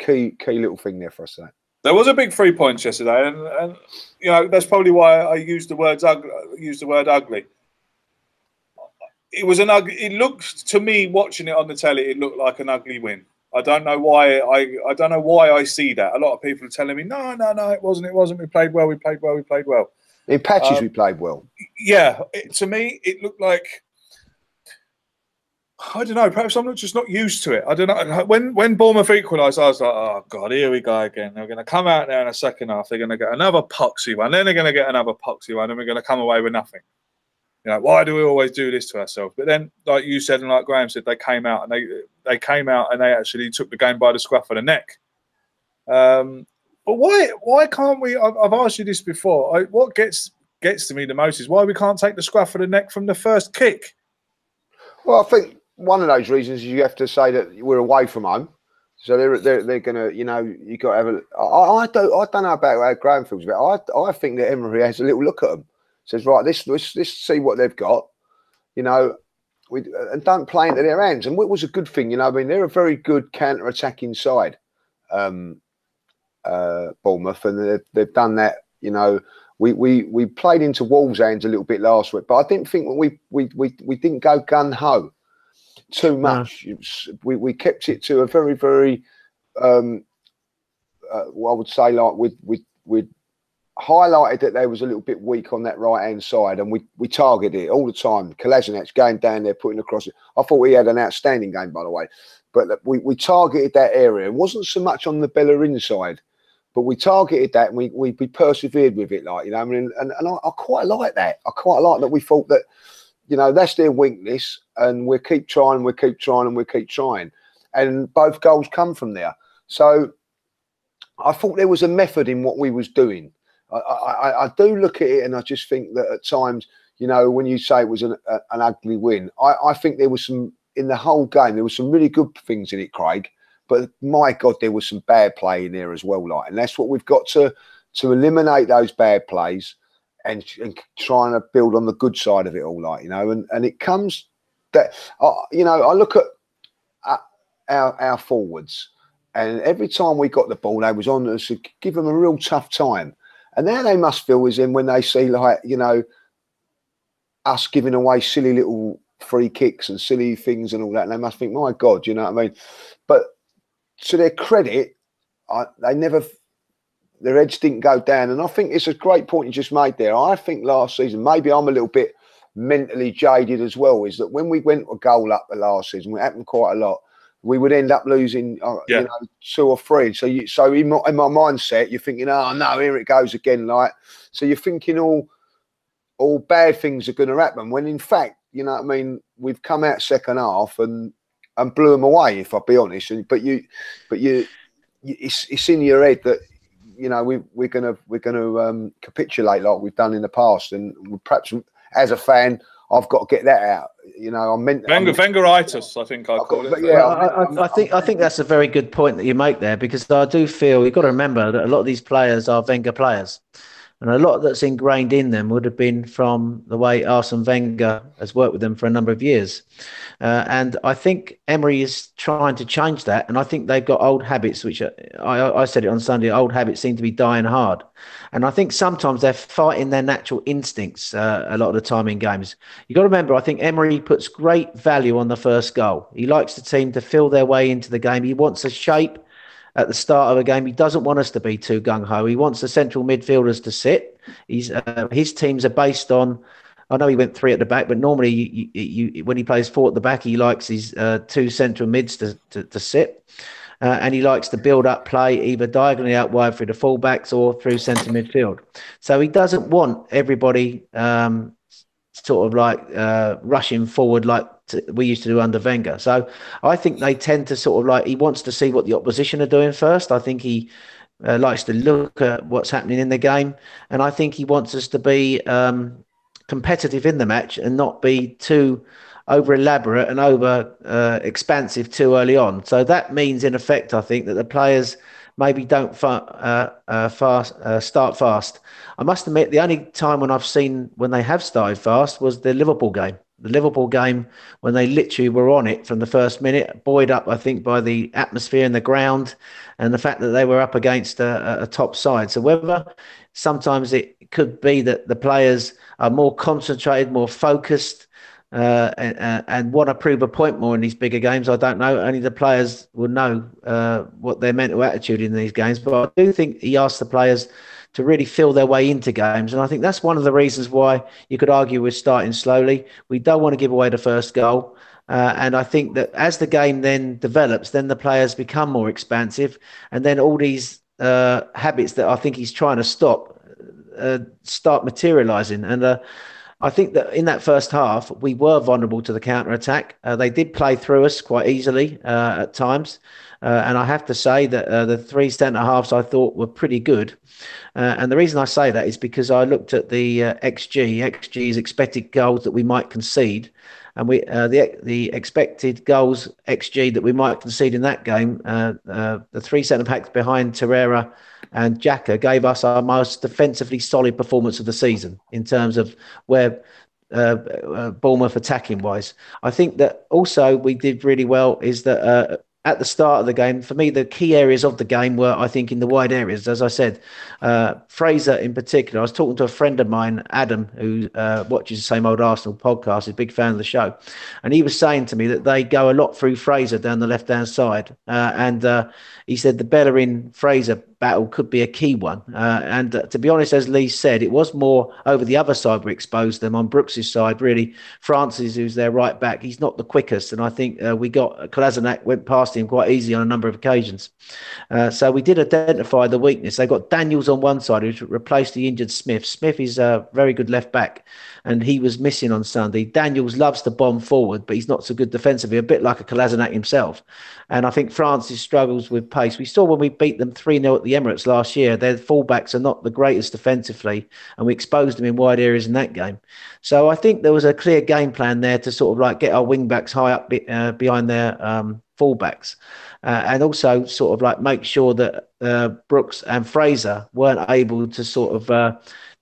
key key little thing there for us. That. There was a big three points yesterday, and, and you know that's probably why I used the words ugly. Used the word ugly. It was an ugly. It looked to me watching it on the telly. It looked like an ugly win. I don't know why. I I don't know why I see that. A lot of people are telling me, no, no, no, it wasn't. It wasn't. We played well. We played well. We played well. In patches, Um, we played well. Yeah, it, to me, it looked like I don't know. Perhaps I'm not just not used to it. I don't know. When when Bournemouth equalised, I was like, oh god, here we go again. They're going to come out there in a second half. They're going to get another poxy one. Then they're going to get another poxy one, and we're going to come away with nothing. You know, why do we always do this to ourselves? But then, like you said, and like Graham said, they came out and they they came out and they actually took the game by the scruff of the neck. Um, but why why can't we? I've, I've asked you this before. I, what gets gets to me the most is why we can't take the scruff of the neck from the first kick. Well, I think one of those reasons is you have to say that we're away from home. So they're they're, they're gonna, you know, you got to have a. I, I don't I don't know about how Graham feels about. It. I I think that Emery has a little look at them. Says right, this let's, let's see what they've got. You know, we and don't play into their hands. And what was a good thing, you know. I mean, they're a very good counter-attacking side, um, uh, Bournemouth, and they've, they've done that. You know, we we we played into Wolves' hands a little bit last week, but I didn't think we we we we didn't go gun ho too much. No. We, we kept it to a very, very, um, uh, I would say, like we we we highlighted that they was a little bit weak on that right hand side, and we we targeted it all the time. Kolasinac going down there, putting across it. I thought he had an outstanding game, by the way, but we we targeted that area. It wasn't so much on the Bellerin side. But we targeted that and we, we, we persevered with it, like you know. I mean, and, and I, I quite like that. I quite like that. We thought that you know, that's their weakness, and we keep trying, we keep trying, and we keep trying. And both goals come from there. So I thought there was a method in what we was doing. I, I, I do look at it, and I just think that at times, you know, when you say it was an, a, an ugly win, I, I think there was some in the whole game. There was some really good things in it, Craig. But my God, there was some bad play in there as well. Like, and that's what we've got to to eliminate those bad plays and, and trying to build on the good side of it all, like you know, and and it comes that uh, you know I look at uh, our our forwards, and every time we got the ball, they was on us to give them a real tough time, and now they must feel as in when they see like you know us giving away silly little free kicks and silly things and all that, and they must think, my God, you know what I mean? But to their credit, I, they never their heads didn't go down. And I think it's a great point you just made there. I think last season, maybe I'm a little bit mentally jaded as well, is that when we went a goal up the last season, it happened quite a lot. We would end up losing, uh, yeah. you know, two or three. So, you, so in my, in my mindset, you're thinking, oh no, here it goes again. Like, so you're thinking all, all bad things are going to happen. When in fact, you know, what I mean, we've come out second half and and blew them away. If I be honest, but you, but you, it's it's in your head that you know we we're gonna we're gonna um, capitulate like we've done in the past, and perhaps as a fan, I've got to get that out. You know, I'm meant Wenger, Wengeritis, I think I call it. Yeah, I, I, I, think I think that's a very good point that you make there because I do feel you've got to remember that a lot of these players are Wenger players. And a lot that's ingrained in them would have been from the way Arsene Wenger has worked with them for a number of years. Uh, and I think Emery is trying to change that. And I think they've got old habits, which are, I, I said it on Sunday, old habits seem to be dying hard. And I think sometimes they're fighting their natural instincts uh, a lot of the time in games. You've got to remember, I think Emery puts great value on the first goal. He likes the team to feel their way into the game. He wants a shape at the start of a game. He doesn't want us to be too gung ho. He wants the central midfielders to sit. He's uh, his teams are based on. I know he went three at the back, but normally you, you, you, when he plays four at the back, he likes his uh, two central mids to, to, to sit. Uh, and he likes to build up play either diagonally out wide through the fullbacks or through centre midfield. So he doesn't want everybody um, sort of like uh, rushing forward like to, we used to do under Wenger. So I think they tend to sort of like he wants to see what the opposition are doing first. I think he uh, likes to look at what's happening in the game, and I think he wants us to be um, competitive in the match and not be too over elaborate and over uh, expansive too early on. So that means, in effect, I think that the players maybe don't fa- uh, uh, fast uh, start fast. I must admit, the only time when I've seen when they have started fast was the Liverpool game. The Liverpool game when they literally were on it from the first minute, buoyed up, I think, by the atmosphere and the ground, and the fact that they were up against a, a top side. So whether sometimes it could be that the players are more concentrated, more focused, uh, and, and, want to prove a point more in these bigger games. I don't know. Only the players will know uh, what their mental attitude in these games. But I do think he asked the players to really feel their way into games. And I think that's one of the reasons why you could argue we're starting slowly. We don't want to give away the first goal. Uh, and I think that as the game then develops, then the players become more expansive, and then all these uh, habits that I think he's trying to stop uh, start materialising. And uh, I think that in that first half, we were vulnerable to the counter attack. Uh, they did play through us quite easily uh, at times. Uh, and I have to say that uh, the three centre halves I thought were pretty good. Uh, and the reason I say that is because I looked at the uh, XG. XG is expected goals that we might concede. And we uh, the the expected goals XG that we might concede in that game, uh, the three centre backs behind Torreira and Xhaka gave us our most defensively solid performance of the season in terms of where uh, uh, Bournemouth attacking wise. I think that also we did really well is that uh, at the start of the game, for me, the key areas of the game were, I think, in the wide areas. As I said, uh, Fraser in particular. I was talking to a friend of mine, Adam, who uh, watches the same old Arsenal podcast, is a big fan of the show, and he was saying to me that they go a lot through Fraser down the left hand side, uh, and uh, he said the Bellerin Fraser battle could be a key one. Uh, and uh, to be honest, as Lee said, it was more over the other side we exposed them. On Brooks's side, really, Francis, who's their right back, he's not the quickest. And I think uh, we got Kolasinac went past him quite easy on a number of occasions. Uh, so we did identify the weakness. They got Daniels on one side, who's replaced the injured Smith. Smith is a very good left back and he was missing on Sunday. Daniels loves to bomb forward, but he's not so good defensively, a bit like a Kolasinac himself. And I think Francis struggles with pace. We saw when we beat them 3 0 at the Emirates last year, their fullbacks are not the greatest defensively, and we exposed them in wide areas in that game. So I think there was a clear game plan there to sort of like get our wing backs high up uh, behind their um, fullbacks. Uh, and also sort of like make sure that uh, Brooks and Fraser weren't able to sort of uh,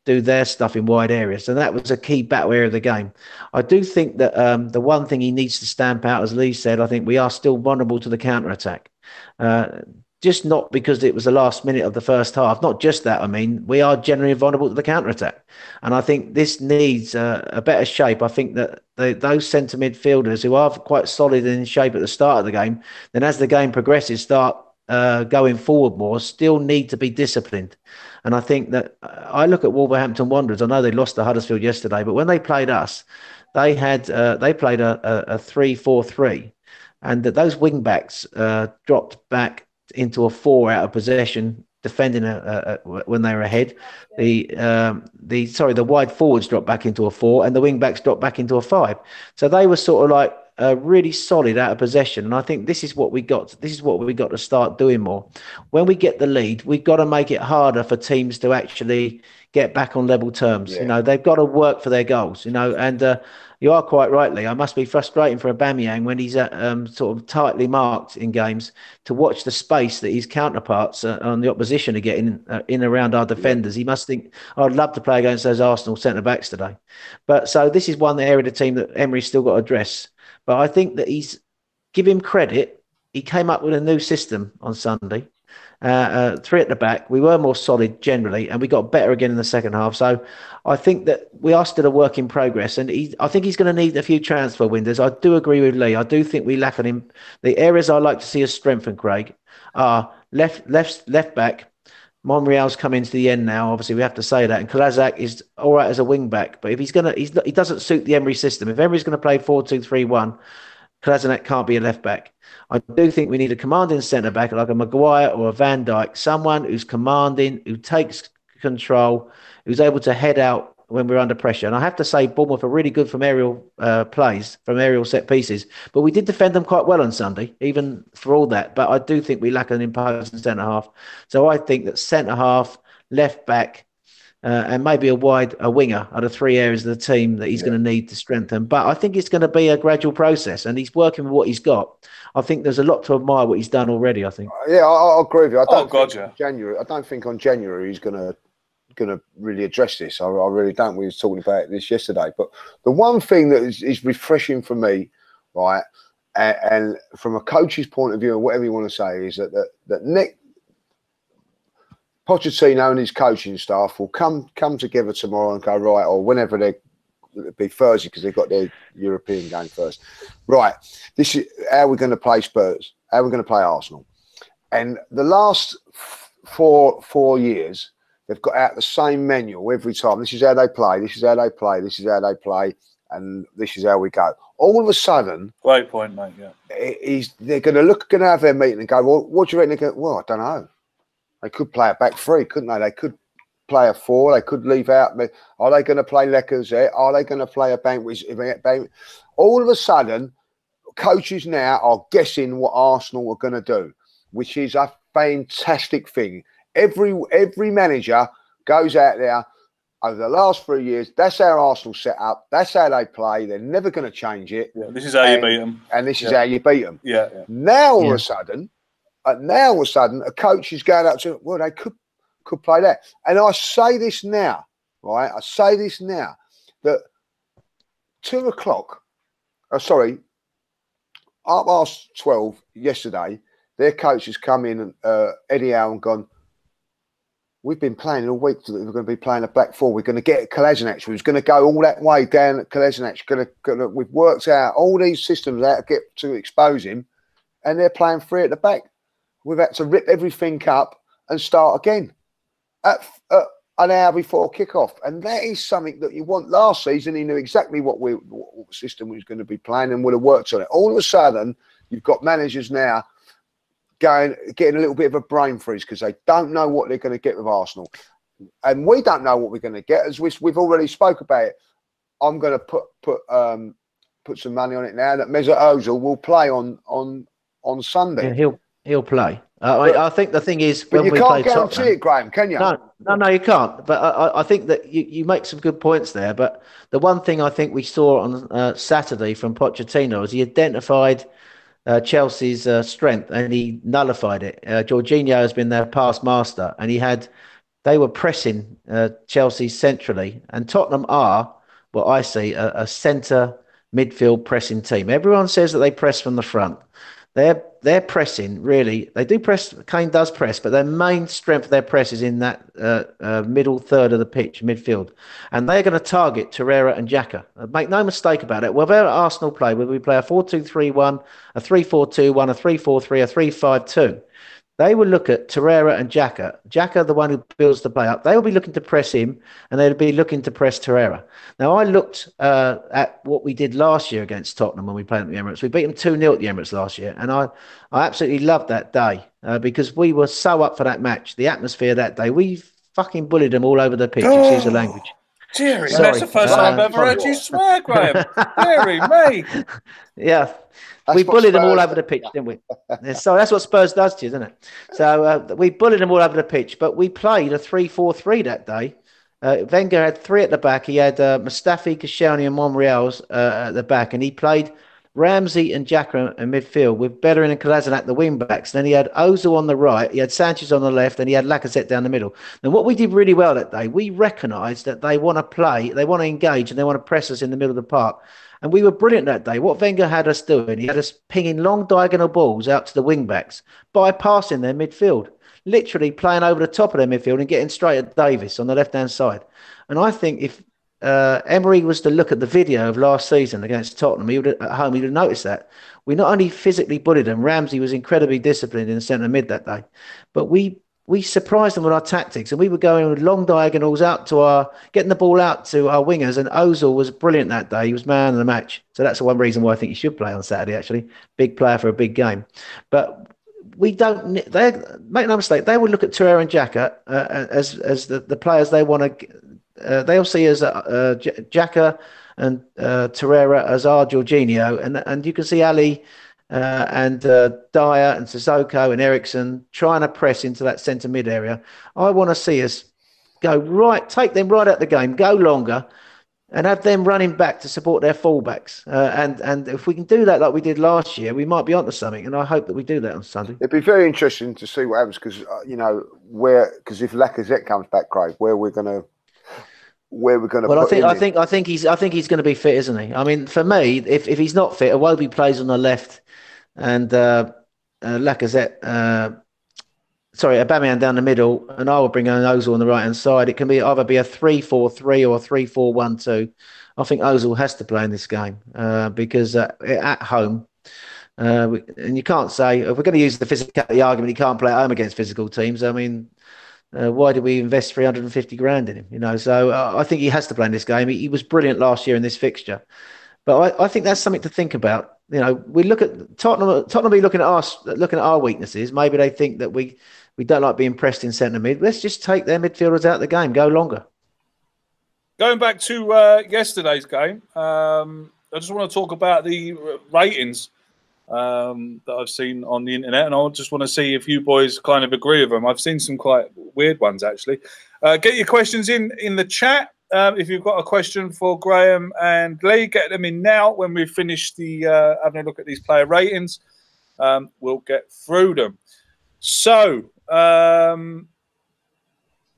do their stuff in wide areas. And that was a key battle area of the game. I do think that um, the one thing he needs to stamp out, as Lee said, I think we are still vulnerable to the counter attack. Uh, just not because it was the last minute of the first half. Not just that. I mean, we are generally vulnerable to the counter attack, and I think this needs uh, a better shape. I think that those centre midfielders who are quite solid in shape at the start of the game, then as the game progresses, start uh, going forward more, still need to be disciplined. And I think that I look at Wolverhampton Wanderers. I know they lost to Huddersfield yesterday, but when they played us, they had uh, they played a, a, a three four three, and that those wing backs uh, dropped back into a four out of possession, defending a, a, when they were ahead. The um, the sorry, the wide forwards dropped back into a four, and the wing backs dropped back into a five. So they were sort of like uh, really solid out of possession. And I think this is what we got. This is what we got to start doing more. When we get the lead, we've got to make it harder for teams to actually get back on level terms. Yeah. You know, they've got to work for their goals. You know, and uh, you are quite rightly. I must be frustrating for Aubameyang when he's uh, um, sort of tightly marked in games to watch the space that his counterparts uh, on the opposition are getting uh, in around our defenders. He must think, oh, I'd love to play against those Arsenal centre backs today. But so this is one area of the team that Emery's still got to address. But I think that he's give him credit. He came up with a new system on Sunday. Uh, uh, three at the back. We were more solid generally, and we got better again in the second half. So I think that we are still a work in progress, and he, I think he's going to need a few transfer windows. I do agree with Lee. I do think we lack on him. The areas I like to see us strengthen, Craig, are left, left, left back. Monreal's coming to the end now. Obviously, we have to say that. And Kolasinac is all right as a wing back, but if he's gonna, he's he doesn't suit the Emery system. If Emery's going to play four two three one, Kolasinac can't be a left back. I do think we need a commanding centre back like a Maguire or a Van Dijk, someone who's commanding, who takes control, who's able to head out when we're under pressure. And I have to say, Bournemouth are really good from aerial uh, plays, from aerial set pieces. But we did defend them quite well on Sunday, even for all that. But I do think we lack an imposing centre half. So I think that centre half, left back, uh, and maybe a wide a winger are the three areas of the team that he's yeah. going to need to strengthen. But I think it's going to be a gradual process, and he's working with what he's got. I think there's a lot to admire what he's done already. I think. Yeah, I, I agree with you. I don't oh God, yeah. January. I don't think on January he's going to going to really address this. I, I, really don't. We were talking about this yesterday, but the one thing that is, is refreshing for me, right, and, and, from a coach's point of view, and whatever you want to say, is that that, that Nick Pochettino and his coaching staff will come come together tomorrow and go right, or whenever they be Thursday because they've got their European game first. Right, this is how we're going to play Spurs. How we're going to play Arsenal, and the last four four years they've got out the same manual every time. This is how they play. This is how they play. This is how they play, and this is how we go. All of a sudden, Great point, mate. Yeah. he's they're going to look, going to have their meeting and go, well, what do you reckon? They go, well, I don't know. They could play a back three, couldn't they? They could play a four. They could leave out. Are they going to play Lacazette? Are they going to play a bank? bank? All of a sudden, coaches now are guessing what Arsenal are going to do, which is a fantastic thing. Every every manager goes out there over the last three years. That's how Arsenal set up. That's how they play. They're never going to change it. Yeah, this is how and, you beat them. And this yeah. is how you beat them. Yeah. yeah. Now all yeah. of a sudden, uh, now all of a sudden, a coach is going up to well, they could could play that. And I say this now, right? I say this now that two o'clock. Oh, sorry, up past twelve yesterday. Their coach has come in and uh, Eddie Howe and gone we've been playing all week. That We're going to be playing a back four. We're going to get Kolasinac. We're going to go all that way down at Kolasinac. Going going to, we've worked out all these systems out to get to expose him, and they're playing free at the back. We've had to rip everything up and start again at, at an hour before kickoff, and that is something that you want. Last season, he knew exactly what we what system we was going to be playing and would have worked on it. All of a sudden, you've got managers now going getting a little bit of a brain freeze because they don't know what they're going to get with Arsenal, and we don't know what we're going to get. As we, we've already spoke about it, I'm going to put put um, put some money on it now that Mesut Ozil will play on on on Sunday. Yeah, he'll he'll play. Uh, I, I, think the thing is but when you we can't guarantee Tottenham, it, Graham, can you? No, no, no, you can't. But I, I think that you, you make some good points there. But the one thing I think we saw on uh, Saturday from Pochettino is he identified uh, Chelsea's uh, strength and he nullified it. Uh, Jorginho has been their past master, and he had they were pressing uh, Chelsea centrally, and Tottenham are what I see a, a centre midfield pressing team. Everyone says that they press from the front. They're they're pressing really. They do press. Kane does press, but their main strength of their press is in that uh, uh, middle third of the pitch, midfield, and they're going to target Torreira and Xhaka. Uh, make no mistake about it. Whether Arsenal play, whether we play a 4-2-3-1, a 3-4-2-1, a 3-4-3, a 3-5-2, they will look at Torreira and Xhaka. Xhaka, the one who builds the play up, they will be looking to press him and they'll be looking to press Torreira. Now, I looked uh, at what we did last year against Tottenham when we played at the Emirates. We beat them 2 0 at the Emirates last year. And I, I absolutely loved that day uh, because we were so up for that match. The atmosphere that day, we fucking bullied them all over the pitch, oh. excuse the language. Jerry, Sorry. that's the first time I've ever heard you swear, Graham. Jerry, me. Yeah, that's we bullied Spurs them all over the pitch, didn't we? so that's what Spurs does to you, isn't it? So uh, we bullied them all over the pitch, but we played a 3 4 3 that day. Uh, Wenger had three at the back. He had uh, Mustafi, Koscielny, and Monreal's uh, at the back, and he played Ramsey and Xhaka in midfield with Bellerin and Kolasinac the wing backs. Then he had Ozil on the right, he had Sanchez on the left, and he had Lacazette down the middle. And what we did really well that day, we recognised that they want to play, they want to engage, and they want to press us in the middle of the park. And we were brilliant that day. What Wenger had us doing, he had us pinging long diagonal balls out to the wing backs, bypassing their midfield, literally playing over the top of their midfield and getting straight at Davies on the left hand side. And I think if uh, Emery was to look at the video of last season against Tottenham, he would at home, he would have noticed that. We not only physically bullied them. Ramsey was incredibly disciplined in the centre mid that day, but we we surprised them with our tactics and we were going with long diagonals out to our getting the ball out to our wingers and Ozil was brilliant that day. He was man of the match. So that's the one reason why I think he should play on Saturday actually. Big player for a big game. But we don't they make no mistake they will look at Torreira and Xhaka uh, as as the, the players they want to uh, they'll see as uh, uh Xhaka and uh, Torreira as our Jorginho and and you can see Alli uh, and uh, Dier and Sissoko and Eriksen trying to press into that centre mid area. I want to see us go right, take them right out of the game, go longer, and have them running back to support their fullbacks. Uh, and and if we can do that like we did last year, we might be onto something. And I hope that we do that on Sunday. It'd be very interesting to see what happens because uh, you know where because if Lacazette comes back, Craig, where we're going to where we're going to. Well, I think I think I think he's I think he's going to be fit, isn't he? I mean, for me, if, if he's not fit, Iwobi plays on the left, and uh, uh, Lacazette, uh, sorry, Aubameyang down the middle, and I will bring on Ozil on the right hand side. It can be either be a three-four-three or a three-four-one-two. I think Ozil has to play in this game uh, because uh, at home. Uh, and you can't say if we're going to use the physical the argument, he can't play at home against physical teams. I mean, Uh, why did we invest 350 grand in him? You know, so uh, I think he has to play in this game. He, he was brilliant last year in this fixture, but I, I, think that's something to think about. You know, we look at Tottenham. Tottenham be looking at us, looking at our weaknesses. Maybe they think that we we don't like being pressed in centre mid. Let's just take their midfielders out of the game. Go longer. Going back to uh, yesterday's game, um, I just want to talk about the ratings um, that I've seen on the internet, and I just want to see if you boys kind of agree with them. I've seen some quite weird ones actually. Uh, get your questions in in the chat. Um, if you've got a question for Graham and Lee, get them in now. When we finish the uh, having a look at these player ratings, um, we'll get through them. So, um,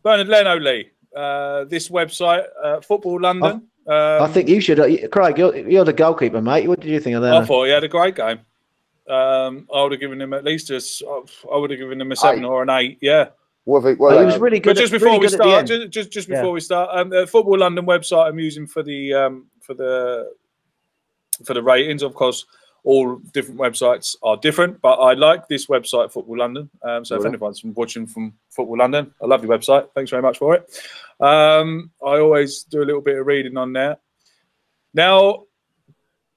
Bernard Leno, Lee, uh, this website, uh, Football London. I, I think you should, uh, Craig. You're, you're, the goalkeeper, mate. What did you think of that? I thought he had a great game. Um, I would have given him at least a, I would have given him a seven eight. or an eight. Yeah. Well, he, well, he was really good. But just before really we start, just, just, just before yeah. we start, um, the Football London website I'm using for the um, for the for the ratings. Of course, all different websites are different, but I like this website, Football London. Um, so if anyone's watching from Football London, I love your website. Thanks very much for it. Um, I always do a little bit of reading on there. Now,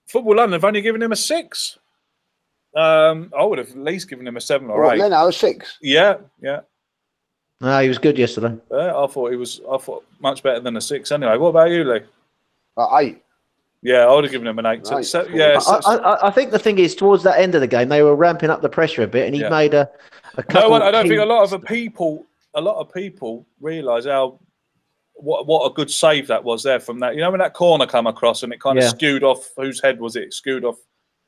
Football London have only given him a six. Um, I would have at least given him a seven or well, eight. Then I was six. Yeah, yeah. No, he was good yesterday. Yeah, I thought he was. I thought much better than a six. Anyway, what about you, Lee? Uh, eight. Yeah, I would have given him an eight. So, so, yeah, I, I, I, think the thing is, towards that end of the game, they were ramping up the pressure a bit, and he yeah. made a. a couple no, I don't think a lot of the people, a lot of people realise how what what a good save that was there from that. You know when that corner come across and it kind of skewed off. Whose head was it? Skewed off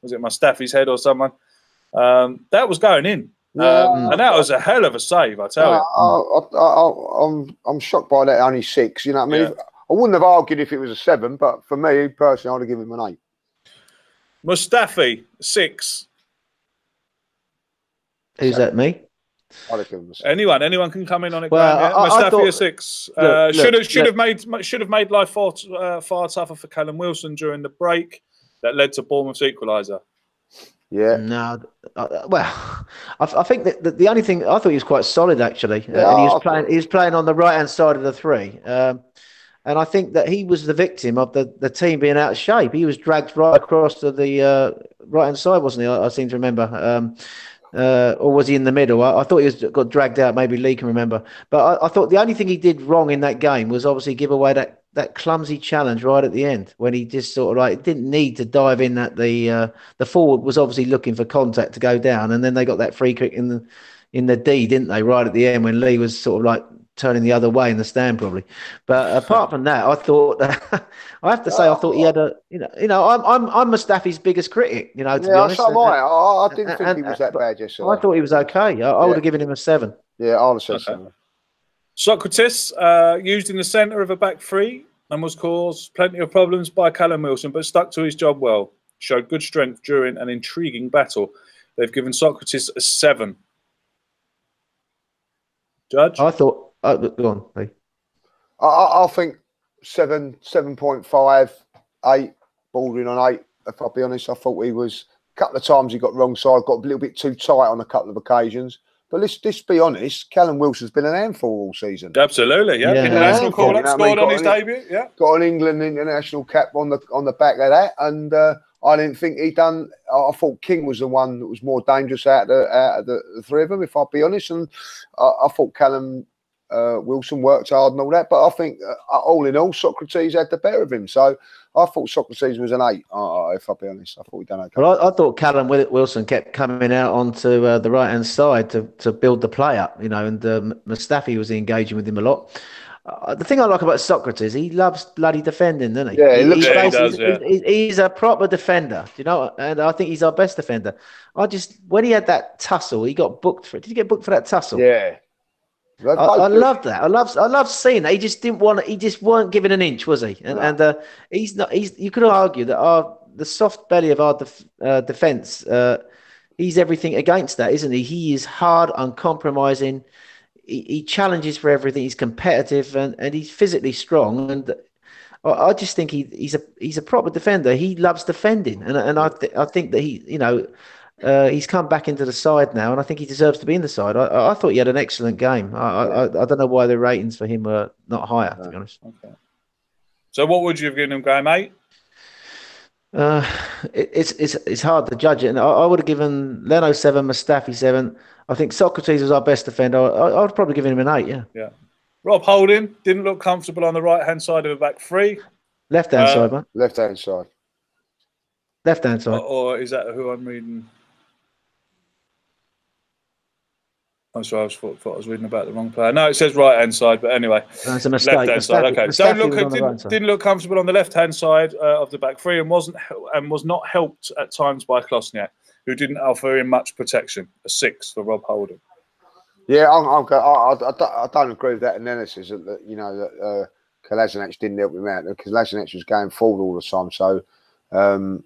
was it Mustafi's head or someone? Um, that was going in. Yeah. Um, and that was a hell of a save, I tell you. I, am I'm, I'm shocked by that. Only six. You know what I mean? Yeah. I wouldn't have argued if it was a seven, but for me personally, I'd have given him an eight. Mustafi six. Who's that? Me? Anyone, anyone can come in on it. Well, yeah. I, Mustafi I thought, a six. Look, uh, should have should have made should have made life far uh, far tougher for Callum Wilson during the break that led to Bournemouth's equaliser. Yeah. No. Uh, well, I, I think that the, the, only thing I thought he was quite solid actually, yeah, uh, and he was playing. He was playing on the right hand side of the three, um, and I think that he was the victim of the, the team being out of shape. He was dragged right across to the uh, right hand side, wasn't he? I, I seem to remember. Um, uh, or was he in the middle? I, I, thought he was got dragged out. Maybe Lee can remember. But I, I, thought the only thing he did wrong in that game was obviously give away that, that clumsy challenge right at the end when he just sort of like didn't need to dive in That the uh, the forward was obviously looking for contact to go down and then they got that free kick in the in the D didn't they right at the end when Lee was sort of like turning the other way in the stand probably but apart from that I thought I have to say I thought he had a you know you know I'm I'm, I'm Mustafi's biggest critic you know to yeah, be honest so am I. I, I didn't and, think and, he was that bad yesterday I thought he was okay I, I yeah. would have given him a 7 yeah I'll have said okay. 7 Sokratis uh, used in the centre of a back three and was caused plenty of problems by Callum Wilson, but stuck to his job well. Showed good strength during an intriguing battle. They've given Sokratis a seven. Judge, I thought. Uh, go on, hey. I, I think seven, seven point five, eight, bordering on eight. If I'll be honest, I thought he was a couple of times he got wrong side, got a little bit too tight on a couple of occasions. But let's let's be honest, Callum Wilson's been an handful all season. Absolutely, yeah. yeah. International yeah. call up, scored on his an, debut. Yeah, got an England international cap on the on the back of that, and uh, I didn't think he done. I thought King was the one that was more dangerous out of the, out of the, the three of them, if I'll be honest. And I, I thought Callum uh, Wilson worked hard and all that, but I think uh, all in all, Sokratis had the better of him. So I thought Sokratis was an eight. Uh, if I'll be honest, I thought he done okay. Well, I, I thought Callum Wilson kept coming out onto uh, the right hand side to, to build the play up, you know, and Mustafi was engaging with him a lot. Uh, the thing I like about Sokratis, he loves bloody defending, doesn't he? Yeah, he, looks, yeah, he does, yeah. He's, he's, a proper defender, do you know? And I think he's our best defender. I just when he had that tussle, he got booked for it. Did he get booked for that tussle? Yeah, I, I love that. I love I love seeing that. He just didn't want. He just weren't given an inch, was he? And, no. and uh, he's not. He's. You could argue that our the soft belly of our def, uh, defense. Uh, he's everything against that, isn't he? He is hard, uncompromising. He, he challenges for everything. He's competitive and, and he's physically strong. And I, I just think he, he's a he's a proper defender. He loves defending, and and I th- I think that he you know uh, he's come back into the side now, and I think he deserves to be in the side. I, I thought he had an excellent game. I, I, I don't know why the ratings for him were not higher, to be honest. Okay. So what would you have given him, Graham? Eight? Uh, it, it's it's it's hard to judge it. And I, I would have given Leno seven, Mustafi seven. I think Sokratis was our best defender. I, I would probably give him an eight. Yeah, Yeah. Rob Holding didn't look comfortable on the right hand side of the back three. left hand Uh, side, mate. Left hand side. Left hand Or, side. or is that who I'm reading? I'm sorry, I was thought, thought I was reading about the wrong player. No, it says right hand side, but anyway, That's a mistake. left hand side. Okay, Mustafi so look, was on the didn't, right didn't look comfortable on the left hand side uh, of the back three, and wasn't and was not helped at times by Kolasinac, who didn't offer him much protection. A six for Rob Holding. Yeah, I'm, I'm, I, I, I, don't, agree with that analysis. That, that, you know that uh, Kolasinac didn't help him out because Kolasinac was going forward all the time. So um,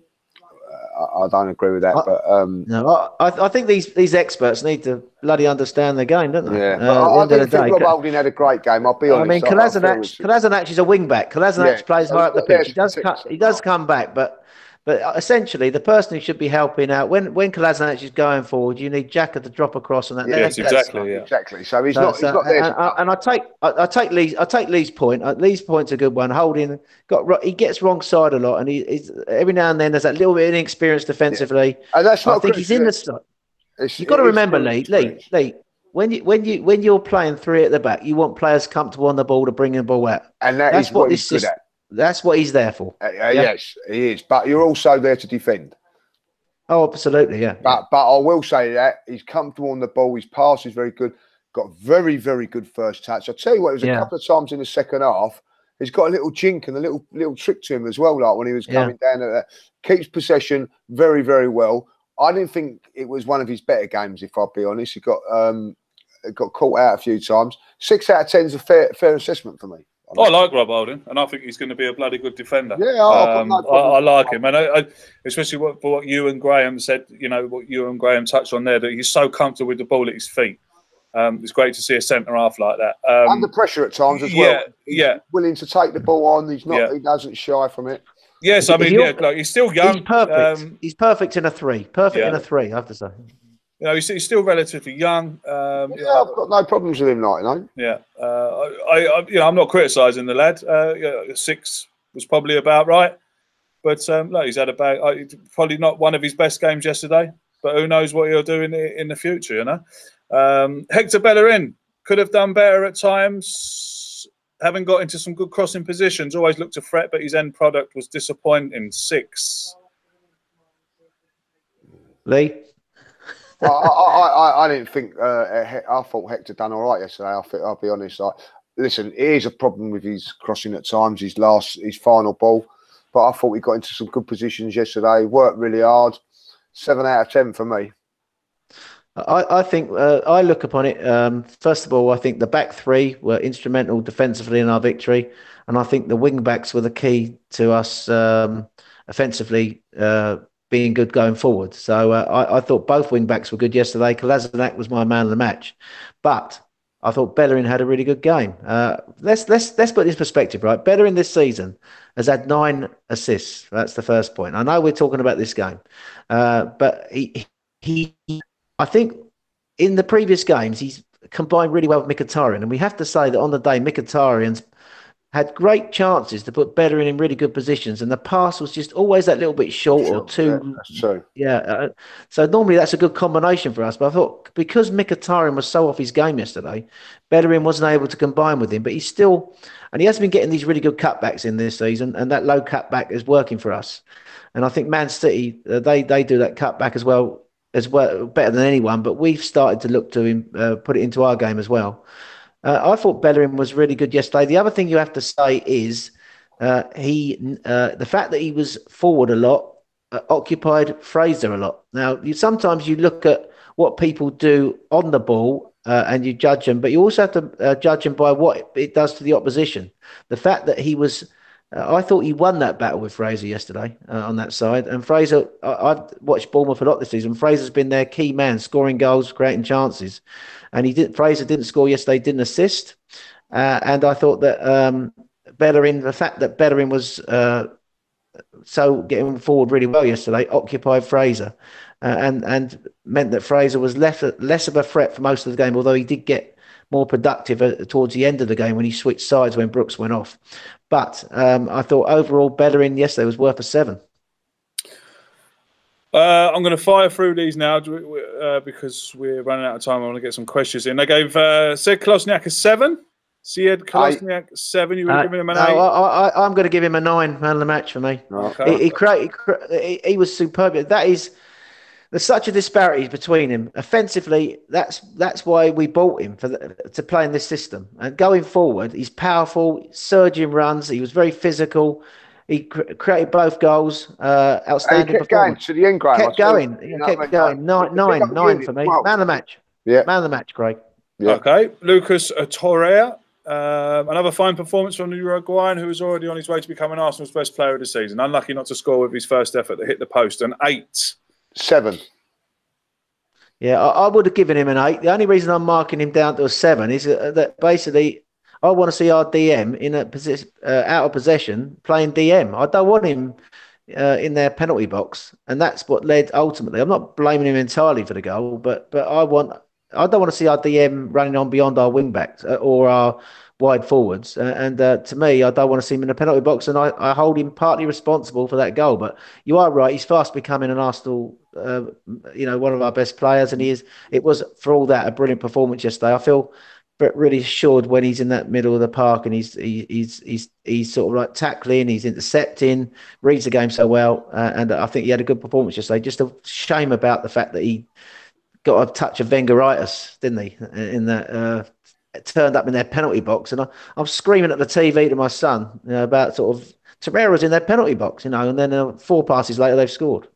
I, I don't agree with that. I- but um, No, I, I think these, these experts need to bloody understand the game, don't they? yeah, Uh, the I, I end of didn't the think Rob Holding had a great game. I'll be honest. I- mean, feel Kolasinac, Kolasinac is a wing back. Kolasinac Yeah, plays high up the pitch. He does come, he does come back, but but uh, essentially the person who should be helping out when when Kolasinac is going forward, you need Jack at the drop across and that. Yes, left exactly. side. Yeah. exactly. So he's So- not. He's so- not there. Uh, and, I- and I take I, I take Lee's I take Lee's point. Uh, Lee's point's a good one. Holding got he gets wrong side a lot, and he he's, every now and then there's that little bit of inexperience defensively. and that's not. I not. think he's in the. criticism. side. You've got to remember, full Lee, Lee. Lee. When you when you when you're playing three at the back, you want players comfortable on the ball to bring the ball out. and that That's is what what this he's good system- at. That's what he's there for. Uh, uh, Yes, he is. But you're also there to defend. Oh, absolutely, yeah. But but I will say that he's comfortable on the ball. His pass is very good. Got very very good first touch. I tell you what, it was Yeah. a couple of times in the second half. He's got a little jink and a little little trick to him as well. Like when he was Yeah. coming down at that, keeps possession very very well. I didn't think it was one of his better games. If I'll be honest, he got um got caught out a few times. Six out of ten is a fair fair assessment for me. I like Rob Holding, and I think he's going to be a bloody good defender. Yeah, I've Um, I. I like him, and I, I, especially what, for what you and Graham said. You know what you and Graham touched on there that he's so comfortable with the ball at his feet. Um, it's great to see a centre half like that. Um, Under pressure at times as yeah, well. yeah, Willing to take the ball on. He's not. Yeah. He doesn't shy from it. yes. I mean, you're- yeah, look, he's still young. He's perfect. Um, he's perfect in a three. Perfect Yeah. in a three, I have to say. You know, he's, he's still relatively young. Um, Yeah, I've got no problems with him. Like, you know. Yeah, uh, I, I, you know, I'm not criticising the lad. Uh, yeah, six was probably about right, but um, look, he's had a bad, uh, probably not one of his best games yesterday. But who knows what he'll do in the, in the future? You know, um, Hector Bellerin could have done better at times. Having got into some good crossing positions, always looked a threat, but his end product was disappointing. Six. Lee, I, I, I, I didn't think. Uh, I thought Hector done all right yesterday. I think, I'll be honest. I, listen, is a problem with his crossing at times. His last, his final ball, but I thought he got into some good positions yesterday. Worked really hard. Seven out of ten for me. I, I think uh, I look upon it. Um, first of all, I think the back three were instrumental defensively in our victory, and I think the wing backs were the key to us um, offensively uh, being good going forward. So uh, I, I thought both wing backs were good yesterday. Kolasinac was my man of the match, but I thought Bellerin had a really good game. Uh, let's let's let's put this perspective, right? Bellerin this season has had nine assists. That's the first point. I know we're talking about this game, uh, but he he I think in the previous games he's combined really well with Mkhitaryan, and we have to say that on the day Mkhitaryan's had great chances to put Bellerin in really good positions, and the pass was just always that little bit short or Yeah, too true. yeah. Uh, so normally that's a good combination for us. But I thought because Mkhitaryan was so off his game yesterday, Bellerin wasn't able to combine with him. But he's still, and he has been getting these really good cutbacks in this season, and that low cutback is working for us. And I think Man City, uh, they they do that cutback as well as well better than anyone. But we've started to look to him, uh, put it into our game as well. Uh, I thought Bellerin was really good yesterday. The other thing you have to say is uh, he uh, the fact that he was forward a lot uh, occupied Fraser a lot. Now, you, sometimes you look at what people do on the ball uh, and you judge them, but you also have to uh, judge them by what it does to the opposition. The fact that he was, uh, I thought he won that battle with Fraser yesterday uh, on that side. And Fraser, I, I've watched Bournemouth a lot this season. Fraser's been their key man, scoring goals, creating chances, and he didn't. Fraser didn't score yesterday, didn't assist, uh, and I thought that um, Bellerin, the fact that Bellerin was uh, so getting forward really well yesterday, occupied Fraser. uh, and and meant that Fraser was less less of a threat for most of the game. Although he did get more productive uh, towards the end of the game when he switched sides when Brooks went off. But um, I thought overall Bellerin yesterday was worth a seven. Uh, I'm going to fire through these now uh, because we're running out of time. I want to get some questions in. They gave uh, Sead Kolasinac a seven. Sead Kolasinac I, seven. You were uh, giving him an no, eight. I, am going to give him a nine. Man of the match for me. Okay. He, he, created, he, he was superb. That is there's such a disparity between him. Offensively, that's that's why we bought him for the, to play in this system. And going forward, he's powerful, surging runs. He was very physical. He cr- created both goals. Uh, outstanding. He kept going to the end, Graham. Kept going. He kept going. Nine, nine, nine for me. Well. Man of the match. Yeah. Man of the match, Craig. Yeah. Okay, Lucas Torreira. Um, another fine performance from the Uruguayan, who was already on his way to becoming Arsenal's best player of the season. Unlucky not to score with his first effort that hit the post. An eight. Seven. Yeah, I, I, would have given him an eight. The only reason I'm marking him down to a seven is that basically I want to see our DM in a position uh, out of possession playing DM. I don't want him uh, in their penalty box, and that's what led ultimately. I'm not blaming him entirely for the goal, but but I want I don't want to see our DM running on beyond our wing backs uh, or our wide forwards. Uh, and uh, to me, I don't want to see him in the penalty box, and I, I, hold him partly responsible for that goal. But you are right; he's fast becoming an Arsenal, uh, you know, one of our best players, and he is. It was for all that a brilliant performance yesterday. I feel really assured when he's in that middle of the park and he's he, he's he's he's sort of like tackling, he's intercepting, reads the game so well, uh, and I think he had a good performance yesterday. Just a shame about the fact that he got a touch of Wengeritis, didn't he? In that uh, turned up in their penalty box, and I, I'm screaming at the TV to my son you know, about sort of Torreira's in their penalty box, you know, and then uh, four passes later they've scored.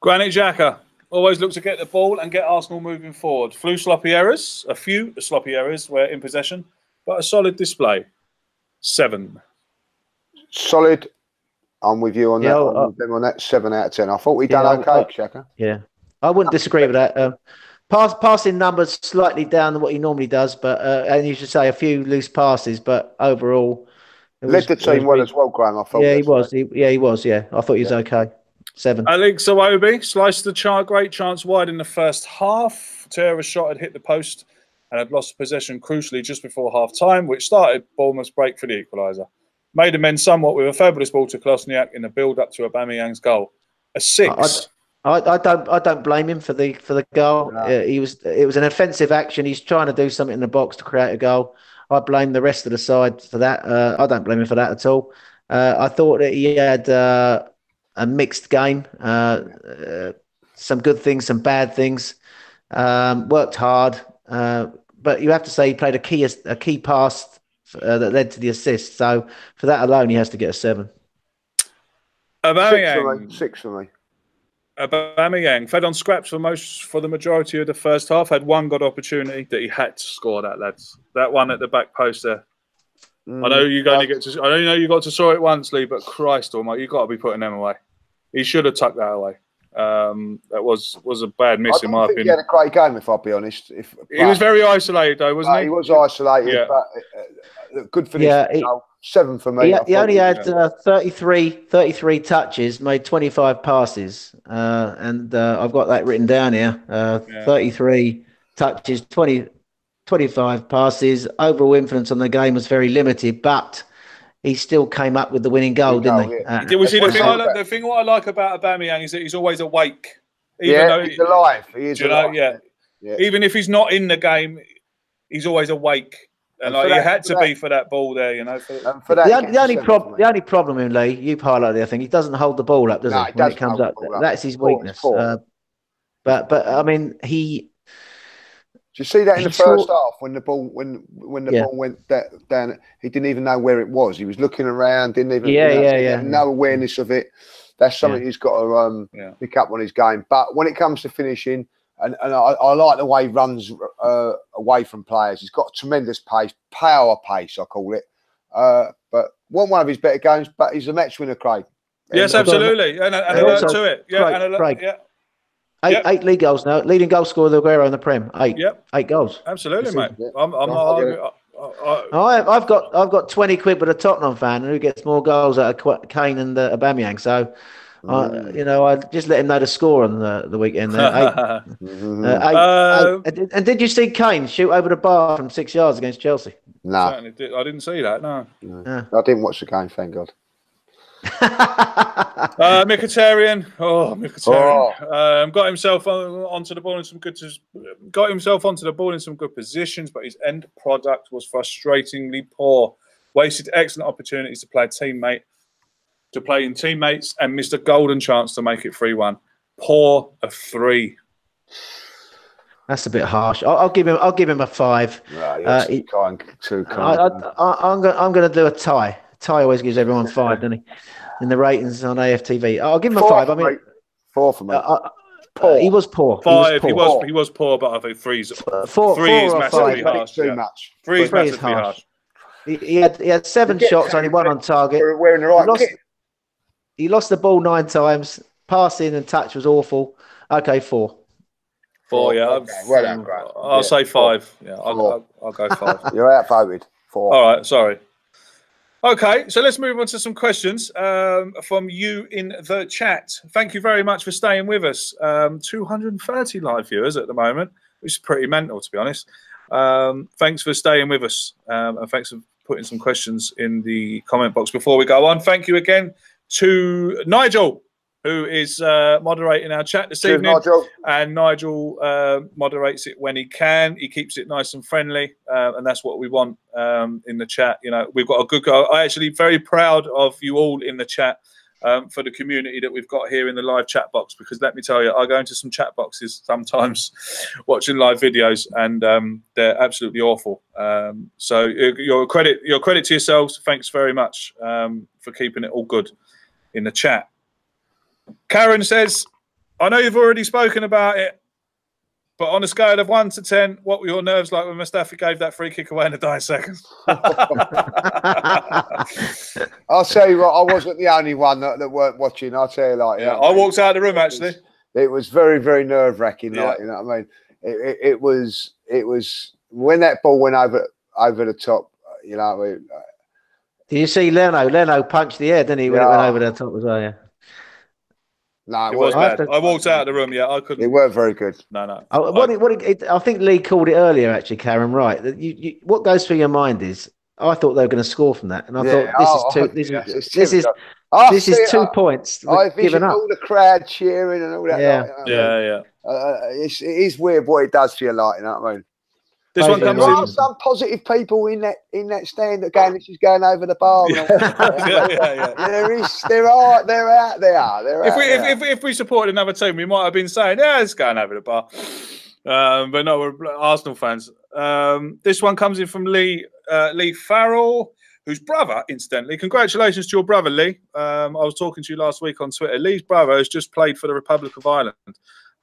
Granit Xhaka always look to get the ball and get Arsenal moving forward. Few sloppy errors, a few sloppy errors where in possession, but a solid display. Seven. Solid. I'm with you on yeah, that. Uh, on that seven out of ten. I thought we yeah, done okay, uh, Xhaka. Yeah, I wouldn't disagree with that. Um, Pass, passing numbers slightly down than what he normally does, but uh, and you should say a few loose passes, but overall, led the team well as well, Graham. I thought. Yeah, he was. He, yeah, he was. Yeah, I thought he was yeah. okay. Seven. Alex Iwobi sliced the chart. Great chance wide in the first half. Torreira's shot had hit the post and had lost possession crucially just before half time, which started Bournemouth's break for the equaliser. Made amends somewhat with a fabulous ball to Kolasinac in the build up to Aubameyang's goal. A six. I, I, don't I don't blame him for the for the goal. No. Uh, he was it was an offensive action. He's trying to do something in the box to create a goal. I blame the rest of the side for that. Uh, I don't blame him for that at all. Uh, I thought that he had uh, a mixed game. Uh, uh, some good things, some bad things. Um, worked hard, but you have to say he played a key a key pass that led to the assist. So for that alone, he has to get a seven. Six for me. Six for me. Aubameyang fed on scraps for most for the majority of the first half. Had one good opportunity that he had to score. That lads, that one at the back post there. Mm, I know you only get to. I know you got to saw it once, Lee, but Christ Almighty, you got to be putting them away. He should have tucked that away. Um, that was was a bad miss in my opinion. He had a great game, if I'll be honest. If he was very isolated, though, wasn't he? He was isolated, yeah. but uh, good finish. Yeah, he, seven for me. He, he only had uh, 33, 33 touches, made 25 passes. Uh, and uh, I've got that written down here uh, yeah. 33 touches, 20, 25 passes. Overall influence on the game was very limited, but he still came up with the winning goal, didn't he? Yeah. Did we see the thing, like, the thing what I like about Aubameyang is that he's always awake. yeah, he's alive. He is alive. Know, yeah. yeah. Even if he's not in the game, he's always awake. And, like, that, had to that, be for that ball there, you know. For, for that, the, the only problem, the only problem in Lee, you've highlighted. I think he doesn't hold the ball up, does no, he? When it comes up, up, that's his weakness. Uh, but, but I mean, he. Do you see that in the first half when the ball when when the yeah. ball went that, down? He didn't even know where it was. He was looking around, didn't even. Yeah, you know, yeah, yeah. No awareness of it. That's something yeah. he's got to um, yeah. pick up on his game. But when it comes to finishing, and, and I, I, like the way he runs uh, away from players. He's got tremendous pace, power pace, I call it. Uh, but one one of his better games, but he's a match winner, Craig. Yes, and, absolutely, and, and, and also, to it. Yeah, Craig, and Craig, yeah. Eight, yep. eight league goals now. Leading goal scorer, the Aguero in the Prem. Eight. Yep. Eight goals. Absolutely, mate. I'm, I'm not arguing. I, have got I've got twenty quid with a Tottenham fan who gets more goals out of Kane and uh, Aubameyang. So I, you know, I just let him know the score on the, the weekend. There. Eight, uh, eight- Uh, eight- and, and did you see Kane shoot over the bar from six yards against Chelsea? no, Certainly did. I didn't see that. No. I didn't watch the game. Thank God. Uh, Mkhitaryan, oh Mkhitaryan, um, got himself on, onto the ball in some good, got himself onto the ball in some good positions, but his end product was frustratingly poor. Wasted excellent opportunities to play a teammate, to play in teammates, and missed a golden chance to make it three-one. Poor a three. That's a bit harsh. I'll, I'll give him. I'll give him a five. Right, Uh, too he- kind. Too I, kind. I, I, I'm going. I'm going to do a tie. Tie always gives everyone five, doesn't he? In the ratings on AFTV, I'll give him a five. I mean. Four for me. uh, uh, Poor. he was poor. Five. He He was poor. he was poor, but I think three's Uh, four, three four is or massively five. Harsh. too yeah. much. Three is Three is massively harsh. harsh. He, he had he had seven shots, only one on target. We're wearing the He right lost, kit. he lost the ball nine times. Passing and touch was awful. Okay, four. Four, yeah. Okay, well done, Grant. I'll Yeah, say four. five. Yeah, I'll, I'll, I'll go five. You're outvoted. Four. All right, sorry. Okay, so let's move on to some questions um, from you in the chat. Thank you very much for staying with us. Um, 230 live viewers at the moment, which is pretty mental, to be honest. Um, thanks for staying with us, um, and thanks for putting some questions in the comment box before we go on. Thank you again to Nigel, who is uh, moderating our chat this Cheers, evening Nigel. and Nigel uh, moderates it when he can. He keeps it nice and friendly, uh, and that's what we want um, in the chat. You know, we've got a good go. I actually very proud of you all in the chat um, for the community that we've got here in the live chat box. Because let me tell you, I go into some chat boxes sometimes watching live videos, and um, they're absolutely awful. Um, so uh, your credit, your credit to yourselves. Thanks very much um, for keeping it all good in the chat. Karen says, I know you've already spoken about it, but on a scale of one to 10, what were your nerves like when Mustafi gave that free kick away in the dying seconds? I'll tell you what, I wasn't the only one that, that weren't watching. I'll tell you, like, yeah, know, I walked out of the room actually. It was very, very nerve wracking. Yeah. Like, you know what I mean? It, it, it was, it was when that ball went over over the top. You know, I mean? Did you see Leno? Leno punched the air, didn't he? When it went over the top as well. Yeah. No, It it, was was, I bad. to- I walked out of the room. Yeah, I couldn't. weren't very good. No, no. Oh, what I- it, what it, it, I think Lee called it earlier, actually, Karen. Right. You, you, what goes through your mind is, I thought they were going to score from that, and I Yeah, thought this oh, is two. This yes, is this is. I this is two I- points I given up. all the crowd cheering and all that. Yeah. like, you know, Yeah, yeah. Uh, it's, it is weird what it does for your like, you know what I mean? This one There comes not. are some positive people in that in that stand that going, this is going over the bar. yeah, yeah, yeah. There is, there are, they're out there. They're If out we if, if, if we supported another team, we might have been saying, "Yeah, it's going over the bar," um, but no, we're Arsenal fans. Um, this one comes in from Lee uh, Lee Farrell, whose brother, incidentally, congratulations to your brother Lee. Um, I was talking to you last week on Twitter. Lee's brother has just played for the Republic of Ireland.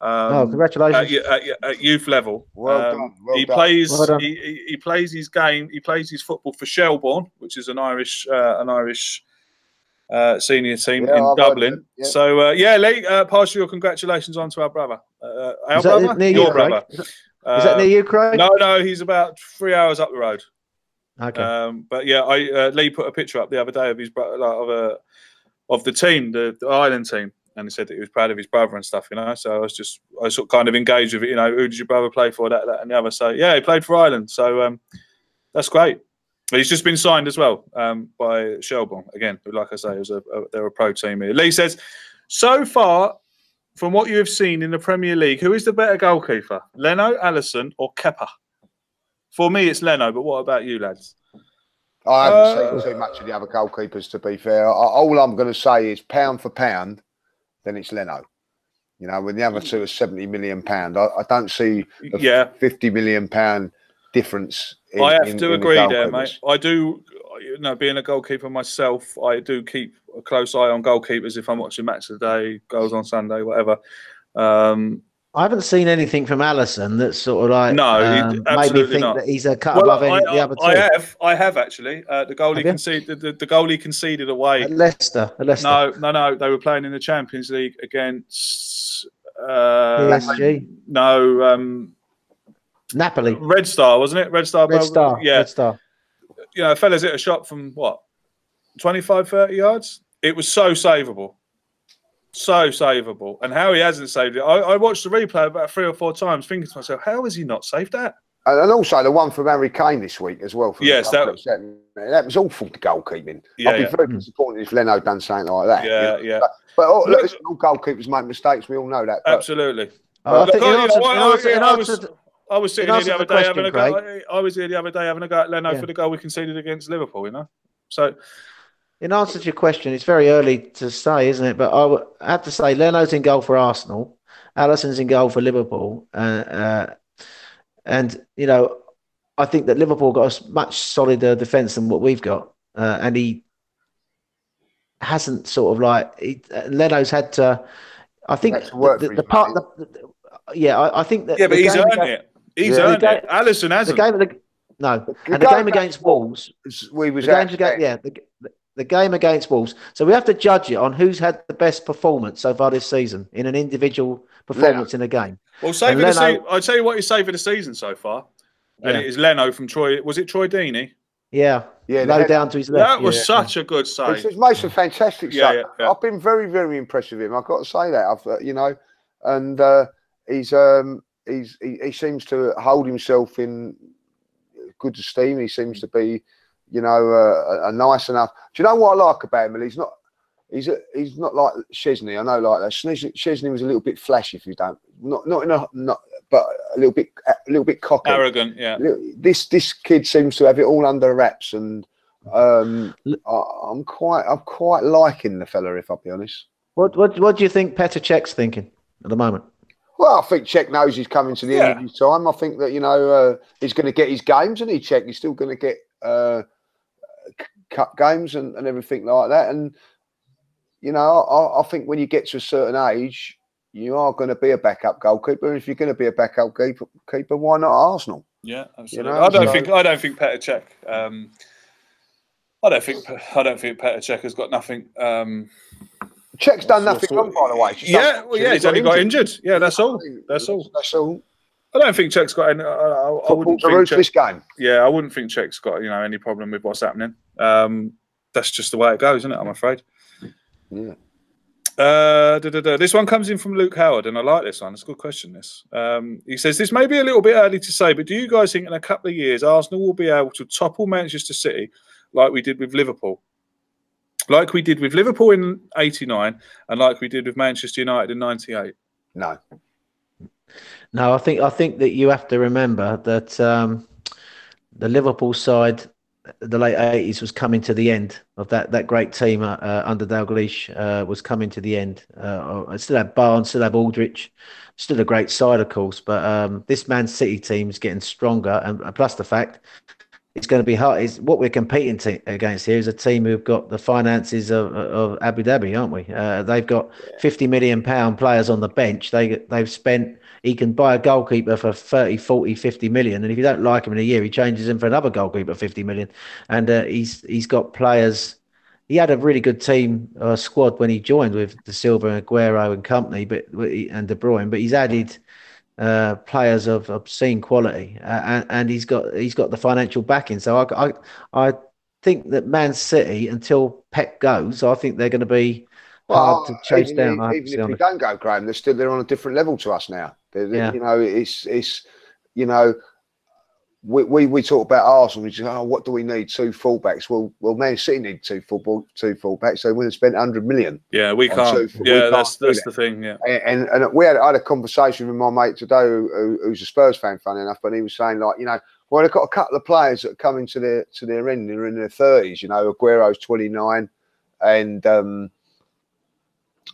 Um, oh, congratulations! at, at, at youth level. Well Um, done, well he done. plays. Well done. he, he, he plays his game. He plays his football for Shelbourne, which is an Irish uh, an Irish uh, senior team Yeah, in I've Dublin. yeah. So uh, yeah, Lee, uh, pass your congratulations on to our brother. Uh, our Is that brother, near your you, Craig? brother. Is that- Is that Uh, near you, Craig? no, no, he's about three hours up the road. Okay. Um, but yeah, I uh, Lee put a picture up the other day of his brother, like, of a of the team, the, the Ireland team, and he said that he was proud of his brother and stuff. You know, so I was just I was sort of kind of engaged with it. You know, who did your brother play for? That, that, and the other. So yeah, he played for Ireland. So um, that's great. But he's just been signed as well um, by Shelbourne again. Like I say, it was a, a they're a pro team here. Lee says, so far. From what you have seen in the Premier League, who is the better goalkeeper, Leno, Alisson, or Kepa? For me, it's Leno. But what about you, lads? I haven't Uh, seen too much of the other goalkeepers, to be fair. All I'm going to say is pound for pound, then it's Leno. You know, when the other two are 70 million pound, I, I don't see a Yeah, 50 million pound difference. In, I have in- to in the agree there, mate. I do, you know, being a goalkeeper myself, I do keep a close eye on goalkeepers if I'm watching match of the day, goals on Sunday, whatever. Um, I haven't seen anything from Alisson that's sort of like No, um, made me think not. that he's a cut well, above any I, of the other two. I have, I have actually. Uh, the goalie conceded, the, the goalie conceded away. At Leicester, at Leicester. No, no, no. They were playing in the Champions League against. Uh, PSG, no, um, Napoli, Red Star, wasn't it? Red Star. Red Star, Yeah, Red Star. you know, fellas hit a shot from what 25, 30 yards. It was so savable. So savable, and how he hasn't saved it. I, I watched the replay about three or four times, thinking to myself, how has he not saved that? And and also the one from Harry Kane this week as well. from Yes, that- that, that was awful the goalkeeping. Yeah, I'd be yeah. very disappointed if Leno done something like that. you Yeah, know. yeah. But, but oh, Look- listen, all goalkeepers make mistakes. We all know that. But Absolutely. Uh, I Look, I- answer- I- I- answer- in I was- answer to- I was sitting here the other the day having a go. question, I was here the other day having a go at Leno Yeah. for the goal we conceded against Liverpool. You know, so In answer to your question, it's very early to say, isn't it? But I have to say Leno's in goal for Arsenal, Alisson's in goal for Liverpool, uh, uh, and you know, I think that Liverpool got a much solider defence than what we've got, uh, and he hasn't sort of like he, uh, Leno's had to. I think Had work the, for the, part, money. the, the- yeah, I, I think that yeah, but he's game earned aga- it. He's Yeah. earned The it. Alisson hasn't. The game, the, no, The and the game against Wolves. we was The games outstanding. against, yeah, the, the game against Wolves. So we have to judge it on who's had the best performance so far this season in an individual performance in a game. Well, save And the se- I'll tell you what he's saved for the season so far, and Yeah. it is Leno from Troy. Was it Troy Deeney? Yeah, Yeah, the low head- down to his left. That was yeah. such a good It's, save. it's most a fantastic Yeah, save. yeah, yeah. I've been very, very impressed with him. I've got to say that. I've, uh, you know, and uh, he's um, he's he, he seems to hold himself in good esteem. He seems to be, you know, uh, a, a nice enough. Do you know what I like about him? He's not. He's a, he's not like Szczesny. I know, like that. Szczesny, Szczesny was a little bit flashy, if you don't, not not in a not, but a little bit a little bit cocky. Arrogant, yeah. This this kid seems to have it all under wraps, and um, I, I'm quite I'm quite liking the fella, if I'll be honest. What, what, what do you think Petr Cech's thinking at the moment? Well, I think Cech knows he's coming to the end of his time. I think that you know uh, he's going to get his games, and he Cech he's still going to get uh, c- cup games and, and everything like that. And you know, I, I think when you get to a certain age, you are going to be a backup goalkeeper. And if you're going to be a backup keeper, keeper why not Arsenal? Yeah, absolutely. know, I don't so- think I don't think Petr Cech. Um, I don't think I don't think Petr Cech has got nothing. Um, Cech's done nothing sort- wong, by the way. He's yeah, done- well, yeah, he's only got injured. Yeah, that's all. That's all. That's all. I don't think Cech's got any. I, I, I wouldn't think ruthless Cech, game. Yeah, I wouldn't think Cech's got you know any problem with what's happening. Um, that's just the way it goes, isn't it? I'm afraid. Yeah. Uh, da, da, da. This one comes in from Luke Howard, and I like this one. It's a good question. This um, he says this may be a little bit early to say, but do you guys think in a couple of years Arsenal will be able to topple Manchester City like we did with Liverpool, like we did with Liverpool in '89, and like we did with Manchester United in '98? No. No, I think I think that you have to remember that um, the Liverpool side, the late eighties, was coming to the end of that that great team uh, uh, under Dalglish uh, was coming to the end. Uh, I still have Barnes, still have Aldridge, still a great side, of course. But um, this Man City team is getting stronger, and uh, plus the fact it's going to be hard. Is what we're competing to, against here is a team who've got the finances of, of Abu Dhabi, aren't we? Uh, they've got fifty million pound players on the bench. They they've spent. He can buy a goalkeeper for 30, 40, 50 million, and if you don't like him in a year, he changes him for another goalkeeper, fifty million. And uh, he's he's got players. He had a really good team uh, squad when he joined with De Silva and Aguero and company, but and De Bruyne. But he's added uh, players of obscene quality, uh, and, and he's got he's got the financial backing. So I, I I think that Man City until Pep goes, I think they're going to be hard to chase even, down. To Even if they don't go, Graham, they're still they're on a different level to us now. They're, they're- Yeah. You know, it's it's you know, we, we we talk about Arsenal. We say, oh, what do we need? Two fullbacks. Well, well, Man City need two football two fullbacks. So we have spent hundred million. Yeah, we can't. two- we yeah, can't that's that's that. the thing. Yeah, And, and and we had I had a conversation with my mate today, who, who- who's a Spurs fan, funny enough, but he was saying like, you know, well, they've got a couple of players that are coming to their to their end. They're in their thirties. You know, Aguero's twenty nine, and um,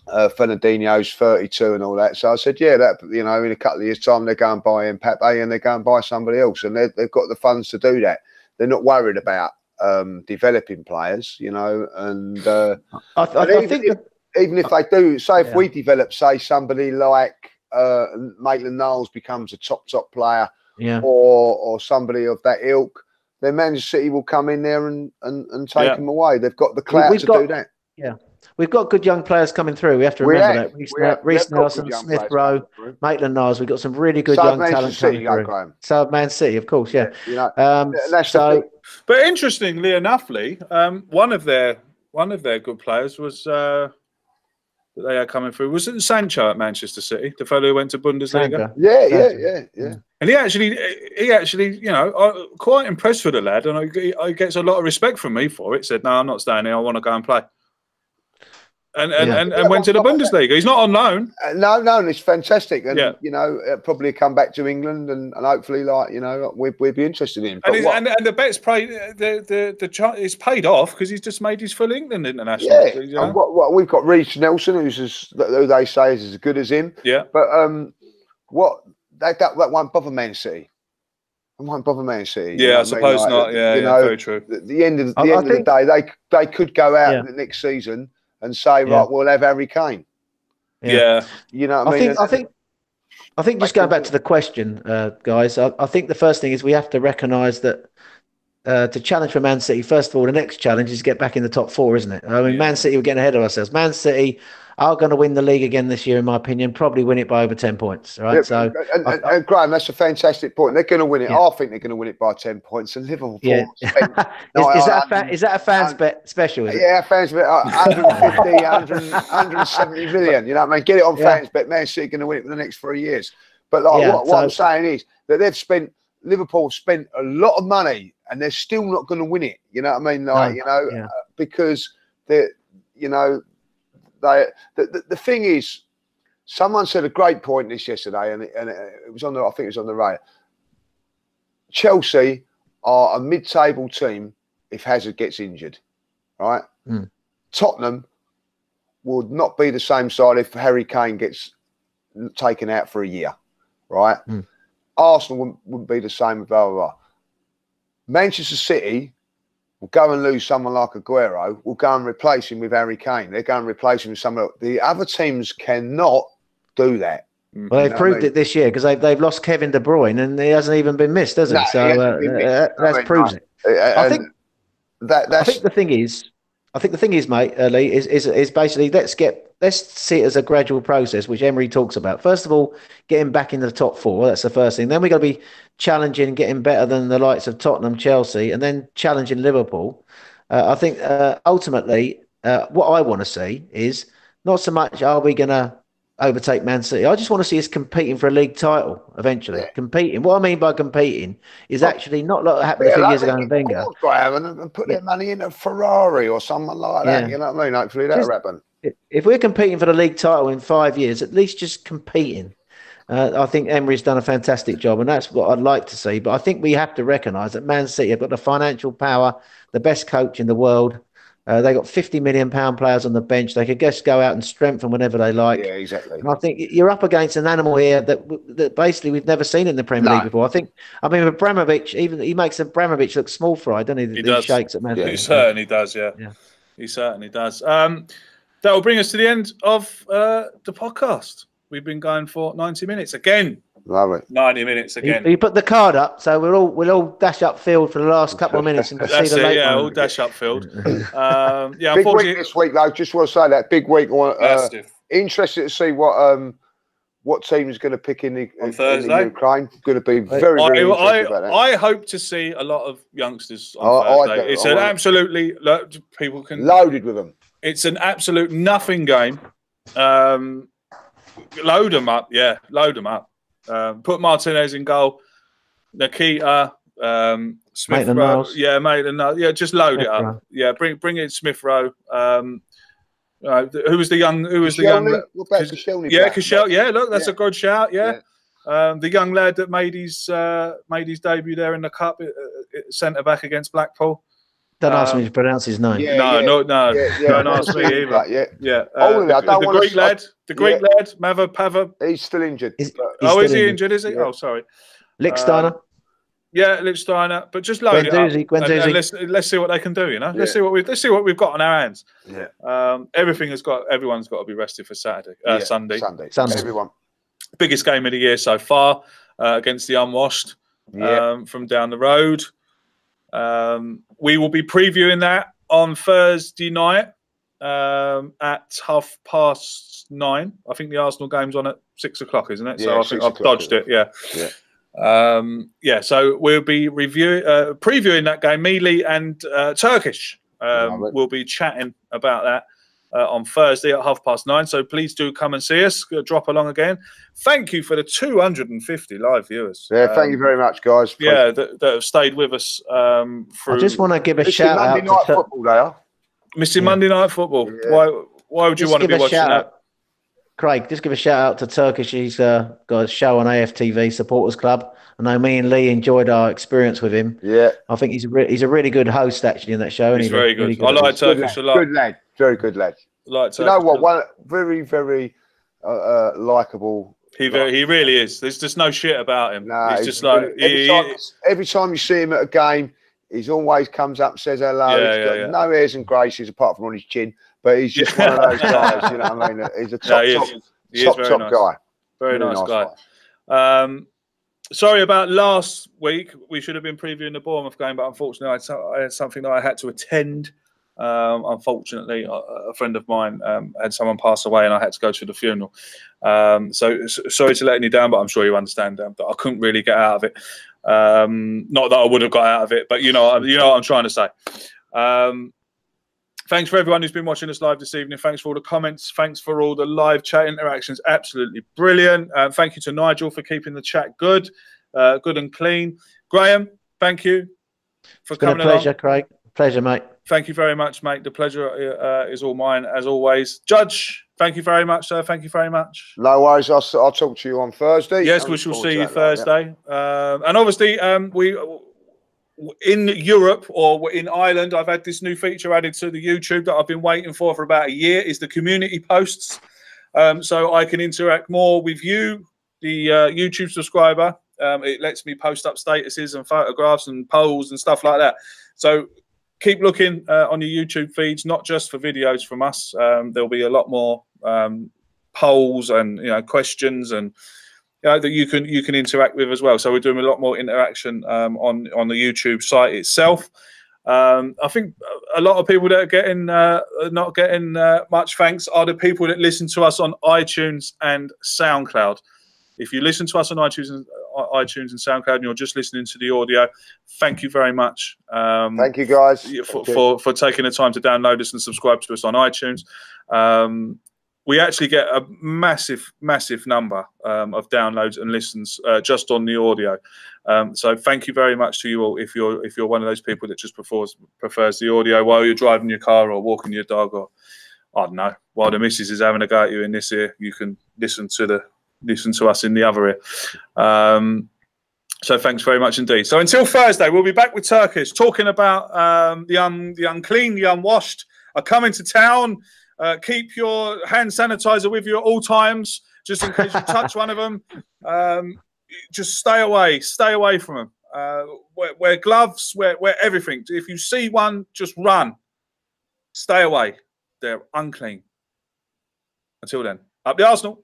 uh, Fernandinho's 32 and all that. So I said, yeah, that you know, in a couple of years' time, they're going to buy Mbappe and they're going to buy somebody else, and they've they've got the funds to do that. They're not worried about um, developing players, you know, and uh, I, I, But I even think if- that, even if they do, say if Yeah. we develop, say somebody like uh, Maitland Niles becomes a top top player, yeah. or or somebody of that ilk, then Manchester City will come in there and and, and take Yeah. them away. They've got the clout we've to got- do that. We've got good young players coming through. We have to remember have- that. Reiss, we have- Reiss have got good Nelson, Smith players Rowe. Maitland Niles. We've got some really good So young Manchester talent City, coming through. Graham. So Man City, of course, yeah. You know, Um, so but interestingly enough, Lee, um, one of their one of their good players was uh, that they are coming through. Was it Sancho at Manchester City, the fellow who went to Bundesliga? Sancho. Yeah, yeah, yeah, yeah. And he actually, he actually, you know, I, quite impressed with the lad, and I, I gets a lot of respect from me for it. Said, "No, I'm not staying here. I want to go and play." And and, Yeah. and, and went to the Bundesliga. He's not on loan. Uh, no, no, and it's fantastic, and Yeah. you know, uh, probably come back to England, and, and hopefully, like you know, we'd, we'd be interested in. him. And, what- and, and the bet's paid. The the the chart is paid off because he's just made his full England international. yeah, you know? and what, what we've got Reiss Nelson, who's as, who they say is as good as him. yeah. But um, what that that, that won't bother Man City. It won't bother Man City. you Yeah, know I what mean? suppose Like, not. Yeah, you yeah, know, very true. the, the end of the, I- end I of the day, they they could go out Yeah. the next season and say, Yeah. right, we'll have Harry Kane. Yeah, You know what I I mean? think I think I think just going back to the question, uh, guys. I, I think the first thing is we have to recognise that uh, to challenge for Man City. First of all, the next challenge is to get back in the top four, isn't it? I mean, Yeah. Man City we're getting ahead of ourselves. Man City are going to win the league again this year, in my opinion. Probably win it by over ten points. Right? Yeah, so and, I- and, and Graham, that's a fantastic point. They're going to win it. Yeah. I think they're going to win it by ten points. And Liverpool, yeah, is, No, is that a I- fa- is that a fans bet special? Is it? yeah, fans bet uh, 150, 100, 170 million. You know what I mean? Get it on Yeah. fans bet. Man City going to win it for the next three years. But like what, what I'm saying is that they've spent Liverpool spent a lot of money and they're still not going to win it. You know what I mean? Like No, you know uh, because they're you know they the, the, the thing is someone said a great point this yesterday and it, and it, was on the I think it was on the radio. Chelsea are a mid-table team if Hazard gets injured, right? Mm. Tottenham would not be the same side if Harry Kane gets taken out for a year, right? Mm. Arsenal wouldn't, wouldn't be the same, blah, blah, blah. Manchester City will go and lose someone like Aguero, We'll go and replace him with Harry Kane. They're going to replace him with someone else. The other teams cannot do that. Well, they've know proved I mean? it this year because they've they've lost Kevin De Bruyne and he hasn't even been missed, has he? No, he so hasn't uh, been missed. uh, I that mean, proves like, it. Uh, I think- that I think the thing is, I think the thing is, mate, uh, Lee, is, is is basically let's get let's see it as a gradual process, which Emery talks about. First of all, getting back into the top four. That's the first thing. Then we got to be challenging, getting better than the likes of Tottenham, Chelsea, and then challenging Liverpool. Uh, I think uh, ultimately, uh, what I want to see is not so much are we going to overtake Man City. I just want to see us competing for a league title eventually. Yeah. Competing. What I mean by competing is Well, actually not like what happened a few like years ago in Wenger. Graham, and, and put their money in a Ferrari or someone like that. Yeah. You know what I mean? Hopefully that'll Just- happen. if we're competing for the league title in five years, at least just competing. Uh, I think Emery's done a fantastic job, and that's what I'd like to see. But I think we have to recognise that Man City have got the financial power, the best coach in the world. Uh, they got fifty million pound players on the bench. They could just go out and strengthen whenever they like. yeah, exactly. And I think you're up against an animal here that that basically we've never seen in the Premier No. League before. I think, I mean, Abramovich, even he makes Abramovich look small fry, doesn't he? He These does. shakes at Man Yeah. He certainly does, yeah. Yeah. He certainly does. Um, that will bring us to the end of uh, the podcast. We've been going for 90 minutes again. Lovely. 90 minutes again. you put the card up, so we'll all we'll all dash upfield for the last couple of minutes and see That's the it, late yeah, one. all dash upfield. Um, yeah, Big week this week, though. Just want to say that big week. I want- Uh, interested to see what um what team is going to pick in the, in, in the Thursday? Ukraine. Going to be very very I, interested about I, that. I hope to see a lot of youngsters on I- I Thursday. do, it's I an want- absolutely look, people can. Loaded with them. It's an absolute nothing game. Um, load them up, yeah, load them up. Um, put Martinez in goal. Nketiah, um, Smith Maitland Rowe, yeah, Maitland, yeah, just load it up. Rowe. Yeah, bring bring in Smith Rowe. Um, uh, who was the young? Who was the young? Koscielny? What about Cos- Koscielny Yeah, back? Yeah, look, that's Yeah. a good shout. Yeah. Um, the young lad that made his uh, made his debut there in the cup, uh, uh, centre back against Blackpool. Don't ask me Um, to pronounce his name. Yeah, no, yeah. no, no, Yeah, yeah, don't ask me either. Right, yeah, Yeah, Oh, uh, I the, don't the wanna Greek s- lad, the Greek Yeah. lad, Mava Pava. he's still injured. Is- but- He's oh, is he injured. injured? Is he? Yeah. Oh, sorry. Lichtsteiner. Yeah, Lichtsteiner, but just load it up. And, and let's let's see what they can do. You know, let's see what we let's see what we've got on our hands. Yeah. Um, everything has got everyone's got to be rested for Saturday, uh, Yeah, Sunday. Sunday. Sunday. Everyone. Biggest game of the year so far uh, against the unwashed Yeah. um, from down the road. Um, we will be previewing that on Thursday night um, at half past nine. I think the Arsenal game's on at six o'clock, isn't it? so I think I've dodged it. Yeah. Yeah. Um, yeah. So we'll be reviewing, uh, previewing that game. Mealy and uh, Turkish um, will be chatting about that. Uh, on Thursday at half past nine. So please do come and see us. Drop along again. Thank you for the 250 live viewers. Yeah, thank um, you very much, guys. Yeah, that, that, have stayed with us um, through. I just want to give a shout Monday out night to football, there. Missing yeah. Monday night football. Yeah. Why? Why would you just want to be watching that? Out. Craig, just give a shout out to Turkish. He's uh, got a show on AFTV Supporters Club. I know me and Lee enjoyed our experience with him. Yeah, I think he's a re- he's a really good host actually in that show. He's very good. Really good. I like Turkish a lot. Good lad, very good lad. Like you know what? One very very uh, uh, likable. He very, he really is. There's just no shit about him. Nah, he's, he's just like every, he, time, every time you see him at a game, he's always comes up and says hello. Yeah, he's got yeah, yeah. no airs and graces apart from on his chin, but he's just one of those guys. You know what I mean? He's a top no, he top, top, top nice. guy. Very, very nice, nice, guy. Um, sorry about last week. We should have been previewing the Bournemouth game, but unfortunately, I had something that I had to attend. Um, unfortunately, a friend of mine um, had someone pass away, and I had to go to the funeral. Um, so, sorry to letting you down, but I'm sure you understand um, that I couldn't really get out of it. Um, not that I would have got out of it, but you know, you know what I'm trying to say. Um, thanks for everyone who's been watching us live this evening. Thanks for all the comments. Thanks for all the live chat interactions. Absolutely brilliant. Uh, thank you to Nigel for keeping the chat good, uh, good and clean. Graham, thank you for it's coming. Been a pleasure, along. Craig. Pleasure, mate. Thank you very much, mate. The pleasure uh, is all mine, as always. Judge, thank you very much, sir. Thank you very much. No worries. I'll, I'll talk to you on Thursday. Yes, we shall see you Thursday. yeah. um, and obviously, um, we in Europe or in Ireland, I've had this new feature added to the YouTube that I've been waiting for for about a year. Is the community posts, um, so I can interact more with you, the uh, YouTube subscriber. Um, it lets me post up statuses and photographs and polls and stuff like that. So keep looking uh, on your YouTube feeds, not just for videos from us. Um, there'll be a lot more um, polls and you know questions and you know, that you can you can interact with as well. So we're doing a lot more interaction um, on on the YouTube site itself. Um, I think a lot of people that are getting uh, not getting uh, much thanks are the people that listen to us on iTunes and SoundCloud. If you listen to us on iTunes and iTunes and SoundCloud, and you're just listening to the audio, thank you very much. Um, thank you guys for, for, for taking the time to download us and subscribe to us on iTunes. Um, we actually get a massive, massive number um, of downloads and listens uh, just on the audio. Um, so thank you very much to you all. If you're if you're one of those people that just prefers prefers the audio while you're driving your car or walking your dog or I don't know while the missus is having a go at you in this ear, you can listen to the listen to us in the other ear. Um, so thanks very much indeed. So until Thursday, we'll be back with Turkish talking about um, the un, the unclean, the unwashed are coming to town. Uh, keep your hand sanitizer with you at all times, just in case you touch one of them. Um, just stay away, stay away from them. Uh, wear, wear, gloves, wear, wear everything. If you see one, just run. Stay away. They're unclean. Until then, up the Arsenal.